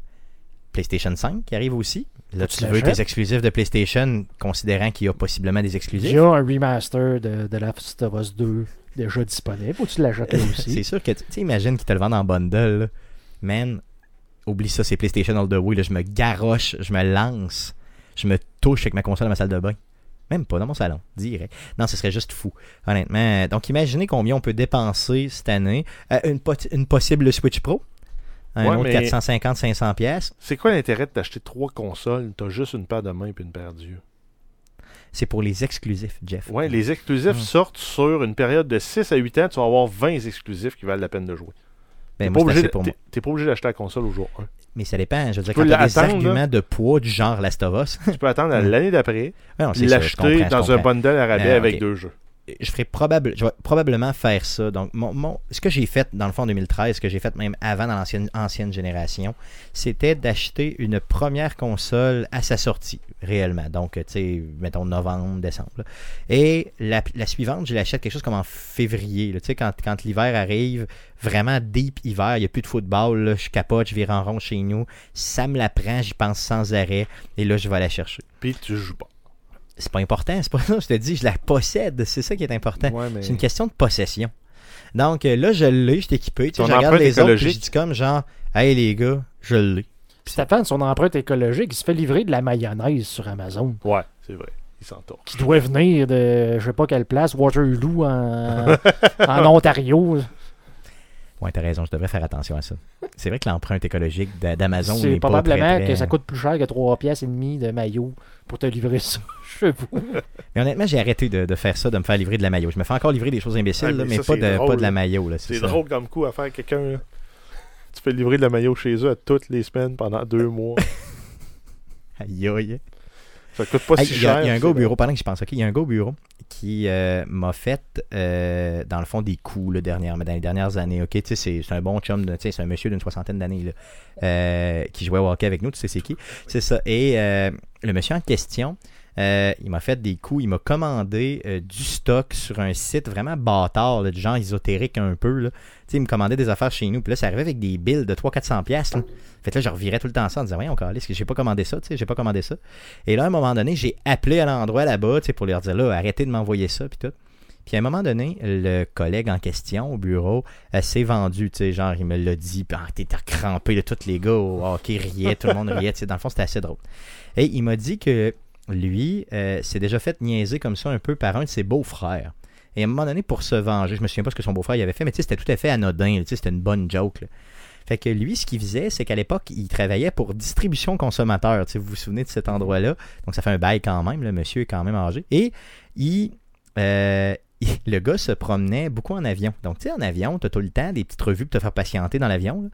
PlayStation 5 qui arrive aussi. Là,
Tu
veux tes exclusifs de PlayStation, considérant qu'il y a possiblement des
Il
exclusifs.
y a un remaster de, de Last of Us 2 déjà disponible. Que tu l'achètes là
C'est
aussi.
sûr que, tu sais, imagine qu'ils te le vendent en bundle. là. Man, oublie ça, c'est PlayStation All the Way. là. Je me garoche, je me lance, je me touche avec ma console dans ma salle de bain. Même pas dans mon salon, direct. Non, ce serait juste fou, honnêtement. Donc, imaginez combien on peut dépenser cette année. Euh, une possible Switch Pro. Un
Ouais,
autre
mais-
450-500$. pièces.
C'est quoi l'intérêt de t'acheter trois consoles? T'as juste une paire de mains et une paire d'yeux.
C'est pour les exclusifs, Jeff.
Ouais, les exclusifs
Hmm.
sortent sur une période de 6 à 8 ans. Tu vas avoir 20 exclusifs qui valent la peine de jouer.
Ben,
T'es pas, pas obligé d'acheter la console au jour 1.
Mais ça dépend. Je veux dire,
peux
quand tu as des arguments
là.
de poids du genre Last of Us,
Tu peux attendre l'année d'après, l'acheter dans un bundle à rabais
Ah,
avec deux jeux.
Je ferai probablement faire ça. Donc, mon, ce que j'ai fait dans le fond en 2013, ce que j'ai fait même avant dans l'ancienne ancienne génération, c'était d'acheter une première console à sa sortie, réellement. Donc, tu sais, mettons novembre, décembre. Et la, suivante, je l'achète quelque chose comme en février. Tu sais, quand, quand l'hiver arrive, vraiment deep hiver, il n'y a plus de football, là, je capote, je vire en rond chez nous. Ça me la prend, j'y pense sans arrêt. Et là, je vais la chercher.
Puis tu joues pas.
C'est pas important, c'est pas ça, je te dis, je la possède, c'est ça qui est important.
Ouais, mais...
C'est une question de possession. Donc euh, là, je l'ai, je suis équipé. Tu sais,
Ton
je regarde
empreinte
les autres, puis je dis comme genre, hey les gars, je l'ai.
Stéphane, son empreinte écologique, il se fait livrer de la mayonnaise sur Amazon.
Ouais, c'est vrai. Il s'entoure.
Qui doit venir de je sais pas quelle place, Waterloo en, en Ontario.
Ouais, t'as raison, je devrais faire attention à ça. C'est vrai que l'empreinte écologique d'a- d'Amazon
C'est
pas
probablement
très, très-
que ça coûte plus cher que 3 pièces et demie de maillot pour te livrer ça chez vous.
Mais honnêtement, j'ai arrêté de, de faire ça, de me faire livrer de la maillot. Je me fais encore livrer des choses imbéciles,
Ouais,
là,
mais
mais,
ça,
pas, de,
drôle,
pas de la maillot. là,
C'est drôle comme coup à faire quelqu'un. Tu fais livrer de la maillot chez eux à toutes les semaines pendant deux mois.
Aïe aïe.
Ça coûte pas
Hey,
si
Il y, a-
cher.
il y a un gars au bureau, pendant que je pense, ok, il y a un gars au bureau qui euh, m'a fait, euh, dans le fond, des coups là, dernière, dans les dernières années. ok, tu sais, C'est un bon chum, tu sais, c'est un monsieur d'une soixantaine d'années euh, qui jouait au hockey avec nous, tu sais c'est qui? C'est ça. Et le monsieur en question, euh, il m'a fait des coups, il m'a commandé euh, du stock sur un site vraiment bâtard, du genre ésotérique un peu. Là. Il me commandait des affaires chez nous, puis là, ça arrivait avec des bills de 300-400$. piastres, là. Fait que là, je revirais tout le temps ça en disant, voyons, calisse, que j'ai pas commandé ça, tu sais, j'ai pas commandé ça. Et là, à un moment donné, j'ai appelé à l'endroit là-bas, tu pour leur dire, là, arrêtez de m'envoyer ça, puis tout. Puis à un moment donné, le collègue en question au bureau euh, s'est vendu, tu sais, genre, il me l'a dit, ah, t'étais crampé, de tous les gars au hockey riaient, tout le monde riait, tu sais, dans le fond, c'était assez drôle. Et il m'a dit que lui, euh, s'est déjà fait niaiser comme ça un peu par un de ses beaux-frères. Et à un moment donné, pour se venger, je me souviens pas ce que son beau-frère avait fait, mais c'était tout à fait anodin, c'était une bonne joke. Fait que lui, ce qu'il faisait, c'est qu'à l'époque, il travaillait pour distribution consommateur. Tu sais, vous vous souvenez de cet endroit-là. Donc, ça fait un bail quand même. Le monsieur est quand même âgé. Et il, euh, le gars se promenait beaucoup en avion. Donc, tu sais, en avion, tu as tout le temps des petites revues pour te faire patienter dans l'avion.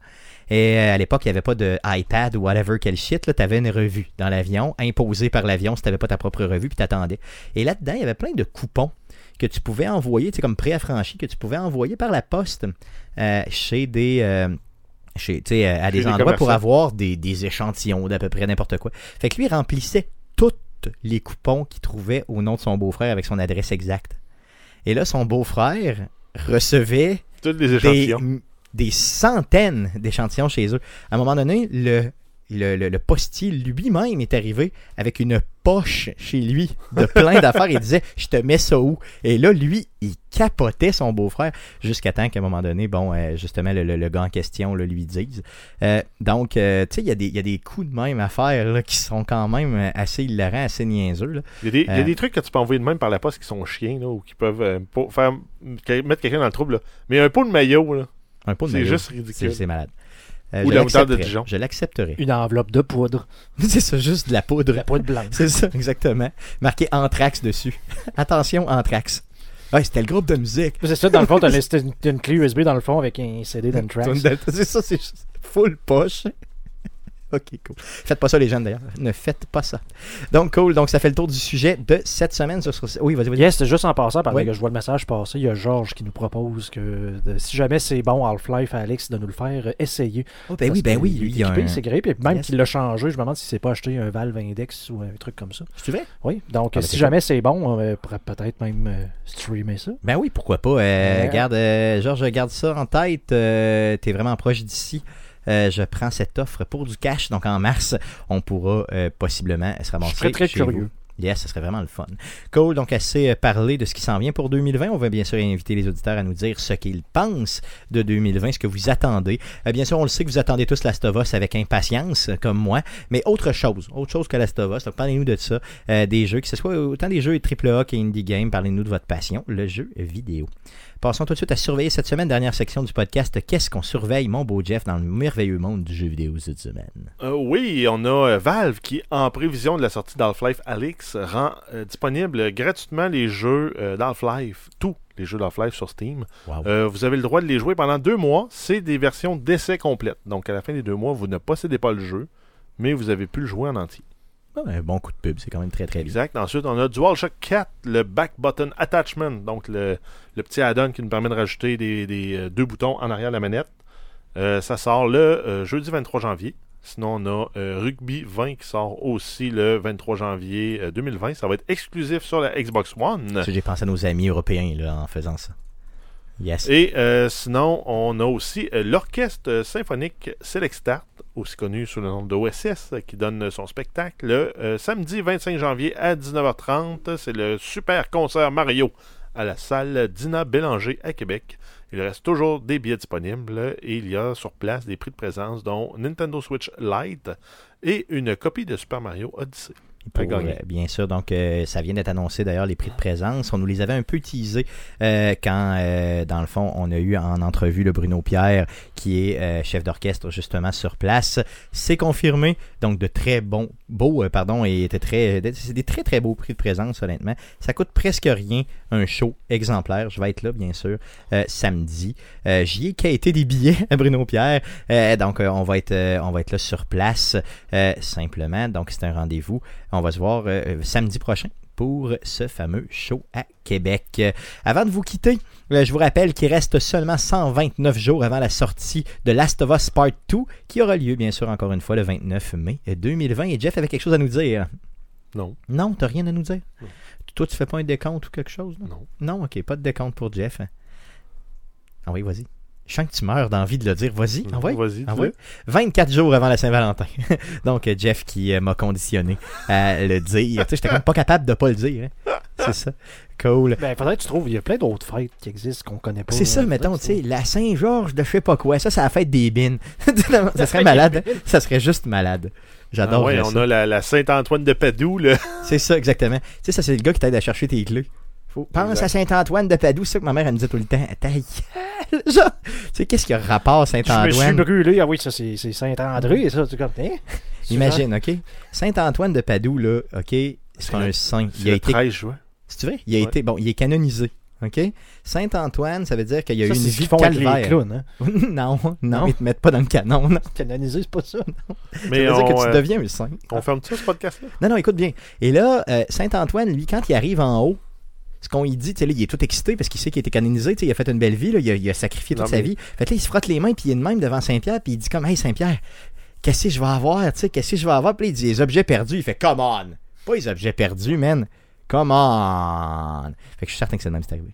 Et euh, à l'époque, il n'y avait pas de iPad ou whatever, quel shit. Tu avais une revue dans l'avion, imposée par l'avion si tu n'avais pas ta propre revue, puis tu attendais. Et là-dedans, il y avait plein de coupons que tu pouvais envoyer, tu sais, comme préaffranchis, que tu pouvais envoyer par la poste euh, chez des. euh, chez, euh, à des endroits pour avoir des, des échantillons d'à peu près n'importe quoi. Fait que lui, il remplissait tous les coupons qu'il trouvait au nom de son beau-frère avec son adresse exacte. Et là, son beau-frère recevait des centaines d'échantillons chez eux. À un moment donné, le, le, le- le postier lui-même est arrivé avec une poche chez lui de plein d'affaires. Il disait Je te mets ça où Et là, lui, il capotait son beau-frère jusqu'à temps qu'à un moment donné, bon, euh, justement, le, le- gars en question là, lui dise. Euh, donc, euh, tu sais, il y, a des- il y a des coups de même à faire là, qui sont quand même assez hilarants, assez niaiseux.
Il y, a des, il y a des trucs que tu peux envoyer de même par la poste qui sont chiens, là, ou qui peuvent faire, mettre quelqu'un dans le trouble. là. Mais un pot de maillot, là,
Un pot de
c'est juste ridicule.
c'est malade. Euh,
Ou
je
la moutarde de
l'accepterai.
Dijon.
Je l'accepterai.
Une enveloppe de poudre.
C'est ça, juste de la poudre.
La poudre blanche.
C'est ça, exactement. Marqué Anthrax dessus. Attention, Anthrax. Ouais, c'était le groupe de musique.
C'est ça, dans le fond, t'as laissé une, t'as une clé USB dans le fond avec un CD d'Anthrax.
C'est ça, c'est juste full poche. Ok, cool. Faites pas ça, les jeunes, d'ailleurs. Ne faites pas ça. Donc, cool. Donc, ça fait le tour du sujet de cette semaine. sur- Oui, vas-y, vas-y.
Yes, c'est juste en passant, parce
Oui.
que je vois le message passer, il y a Georges qui nous propose que de- si jamais c'est bon Half-Life à Alex de nous le faire, euh, essayez.
Oh, ben oui, ben oui. Il y a
équipé,
un...
c'est gré, puis même
Yes.
qu'il l'a changé, je me demande si c'est pas acheté un Valve Index ou un truc comme ça.
Tu vrai?
Oui, donc
Ah, ben,
si jamais c'est bon, on euh, pourrait peut-être même euh, streamer ça.
Ben oui, pourquoi pas. Euh,
Ouais.
Garde, euh, Georges, garde ça en tête. T'es vraiment proche d'ici. Euh, je prends cette offre pour du cash. Donc en mars, on pourra euh, possiblement se ramasser.
Je serais très
chez
curieux.
vous. Yes, ce serait vraiment le fun. Cool, donc assez euh, parlé de ce qui s'en vient pour 2020. On va bien sûr inviter les auditeurs à nous dire ce qu'ils pensent de 2020, ce que vous attendez. Bien sûr, on le sait que vous attendez tous Last of Us avec impatience, comme moi, mais autre chose, autre chose que Last of Us. Donc parlez-nous de ça, euh, des jeux, que ce soit autant des jeux AAA qu'indie game. Parlez-nous de votre passion, le jeu vidéo. Passons tout de suite à surveiller cette semaine, dernière section du podcast. Qu'est-ce qu'on surveille, mon beau Jeff, dans le merveilleux monde du jeu vidéo cette semaine?
Euh, oui, on a euh, Valve qui, en prévision de la sortie d'Half-Life Alyx, rend euh, disponible gratuitement les jeux euh, d'Half-Life, tous les jeux d'Half-Life sur Steam.
Wow.
Euh, vous avez le droit de les jouer pendant deux mois. C'est des versions d'essai complètes. Donc, à la fin des deux mois, vous ne possédez pas le jeu, mais vous avez pu le jouer en entier.
Un bon coup de pub, c'est quand même très très bien.
Exact. Ensuite, on a DualShock 4, le Back Button Attachment, donc le, le petit add-on qui nous permet de rajouter des, des, euh, deux boutons en arrière de la manette. Euh, ça sort le euh, jeudi 23 janvier. Sinon, on a Rugby 20 qui sort aussi le 23 janvier euh, 2020. Ça va être exclusif sur la Xbox One.
J'ai pensé à nos amis européens là, en faisant ça. Yes.
Et sinon, on a aussi l'Orchestre symphonique Select Start, aussi connu sous le nom d'OSS, qui donne son spectacle le euh, samedi 25 janvier à 19h30. C'est le super concert Mario à la salle Dina Bélanger à Québec. Il reste toujours des billets disponibles et il y a sur place des prix de présence dont Nintendo Switch Lite et une copie de Super Mario Odyssey.
Pour,
à gagner.
bien sûr, donc euh, ça vient d'être annoncé d'ailleurs les prix de présence. On nous les avait un peu teasés euh, quand, euh, dans le fond, on a eu en entrevue le Bruno Pierre, qui est chef d'orchestre justement sur place. C'est confirmé, donc de très bons beau, euh, pardon, et était très, c'est des très très beaux prix de présence, honnêtement. Ça coûte presque rien un show exemplaire. Je vais être là, bien sûr, euh, samedi. Euh, J'y ai quitté des billets à Bruno Pierre, Euh, donc euh, on va être, euh, on va être là sur place euh, simplement. Donc c'est un rendez-vous. On va se voir euh, euh, samedi prochain pour ce fameux show à Québec. Euh, avant de vous quitter, euh, je vous rappelle qu'il reste seulement 129 jours avant la sortie de Last of Us Part 2, qui aura lieu, bien sûr, encore une fois, le 29 mai 2020. Et Jeff avait quelque chose à nous dire.
Non.
Non, t'as rien à nous dire?
Non.
Toi, tu fais pas un décompte ou quelque chose? là?
Non.
Non, ok, pas de décompte pour Jeff. Ah oui, vas-y. Je sens que tu meurs d'envie de le dire. Vas-y, envoie.
Vas-y.
Ah oui?
dis-le.
24 jours avant la Saint-Valentin. Donc, euh, Jeff qui euh, m'a conditionné à le dire. Tu sais, j'étais comme pas capable de pas le dire. hein. C'est ça. Cool.
Ben, faudrait que tu trouves, il y a plein d'autres fêtes qui existent qu'on connaît pas.
C'est ça, mettons, tu sais, la Saint-Georges de je sais pas quoi. Ça, c'est la fête des bines. ça serait malade. hein? Ça serait juste malade.
Ah
J'adore
ouais,
ça.
on a la, la Saint-Antoine de Padoue, là.
C'est ça, exactement. Tu sais, ça, c'est le gars qui t'aide à chercher tes clés. Faut... Pense
Exact.
à Saint-Antoine de Padoue, c'est ça que ma mère, elle me disait tout le temps. Ta gueule, genre. Tu sais, qu'est-ce qu'il y a rapport
Je me suis
Saint-Antoine?
brûlé. Ah oui, ça, c'est c'est Saint-André, ça. Tu comme, hein?
Imagine, OK? Saint-Antoine de Padoue, là, OK, c'est un saint. Il a
le
été...
13 juin.
C'est vrai? Il a
Ouais.
été... Bon, il est canonisé. OK? Saint-Antoine, ça veut dire qu'il y a
Ça,
eu une vie
font avec les
calvaire.
clowns, hein?
non, non,
Non?
ils te mettent pas dans le canon. Non.
Canonisé, c'est pas ça.
Mais
ça veut dire que tu
euh,
deviens un saint.
on ferme-tu ce podcast-là?
Non, non, écoute bien. Et là, euh, Saint-Antoine, lui, quand il arrive en haut, ce qu'on lui dit, tu sais, là, il est tout excité parce qu'il sait qu'il a été canonisé, tu sais, il a fait une belle vie, là, il, a, il a sacrifié toute
Non,
sa
mais-
vie. Fait que là, il se frotte les mains, puis il est de même devant Saint-Pierre, puis il dit comme, hey Saint-Pierre, qu'est-ce que je vais avoir, tu sais, qu'est-ce que je vais avoir? Puis il dit, les objets perdus. Il fait, come on! Pas les objets perdus, man. Come on! Fait que je suis certain que c'est le même qui est arrivé.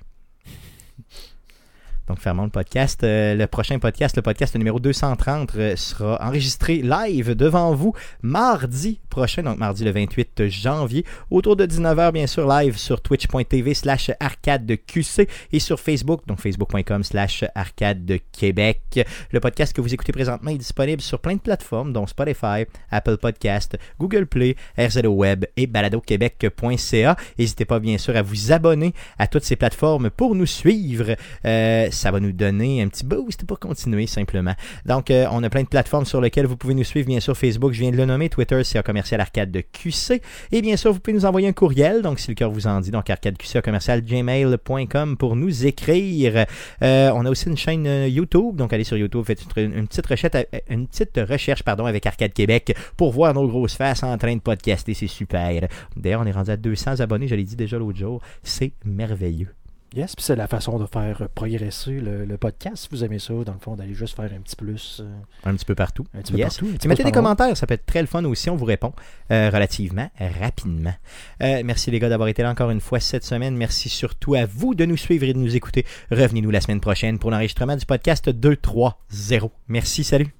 Donc, fermons le podcast. Euh, le prochain podcast, le podcast numéro 230, euh, sera enregistré live devant vous mardi prochain, donc mardi le 28 janvier, autour de 19h, bien sûr, live sur twitch.tv slash arcade de QC et sur Facebook, donc facebook.com slash arcade de Québec. Le podcast que vous écoutez présentement est disponible sur plein de plateformes, dont Spotify, Apple Podcast, Google Play, RZO Web et baladoquebec.ca. N'hésitez pas, bien sûr, à vous abonner à toutes ces plateformes pour nous suivre. Euh, ça va nous donner un petit boost pour continuer simplement. Donc, euh, on a plein de plateformes sur lesquelles vous pouvez nous suivre. Bien sûr, Facebook, je viens de le nommer. Twitter, c'est commercial arcade de QC. Et bien sûr, vous pouvez nous envoyer un courriel. Donc, si le cœur vous en dit, donc arcadeqc commercial gmail.com pour nous écrire. Euh, on a aussi une chaîne euh, YouTube. Donc, allez sur YouTube, faites une, petite recherche, une petite recherche pardon, avec Arcade Québec pour voir nos grosses faces en train de podcaster. C'est super. D'ailleurs, on est rendu à 200 abonnés. Je l'ai dit déjà l'autre jour. C'est merveilleux.
Yes, puis c'est la façon de faire progresser le, le podcast. Si vous aimez ça, dans le fond, d'aller juste faire un petit plus. euh,
Un petit peu partout.
un petit peu
Yes.
partout. un petit
Si mettez des commentaires, ça peut être très le fun aussi. On vous répond euh, relativement rapidement. Euh, merci les gars d'avoir été là encore une fois cette semaine. Merci surtout à vous de nous suivre et de nous écouter. Revenez-nous la semaine prochaine pour l'enregistrement du podcast 230. Merci, salut.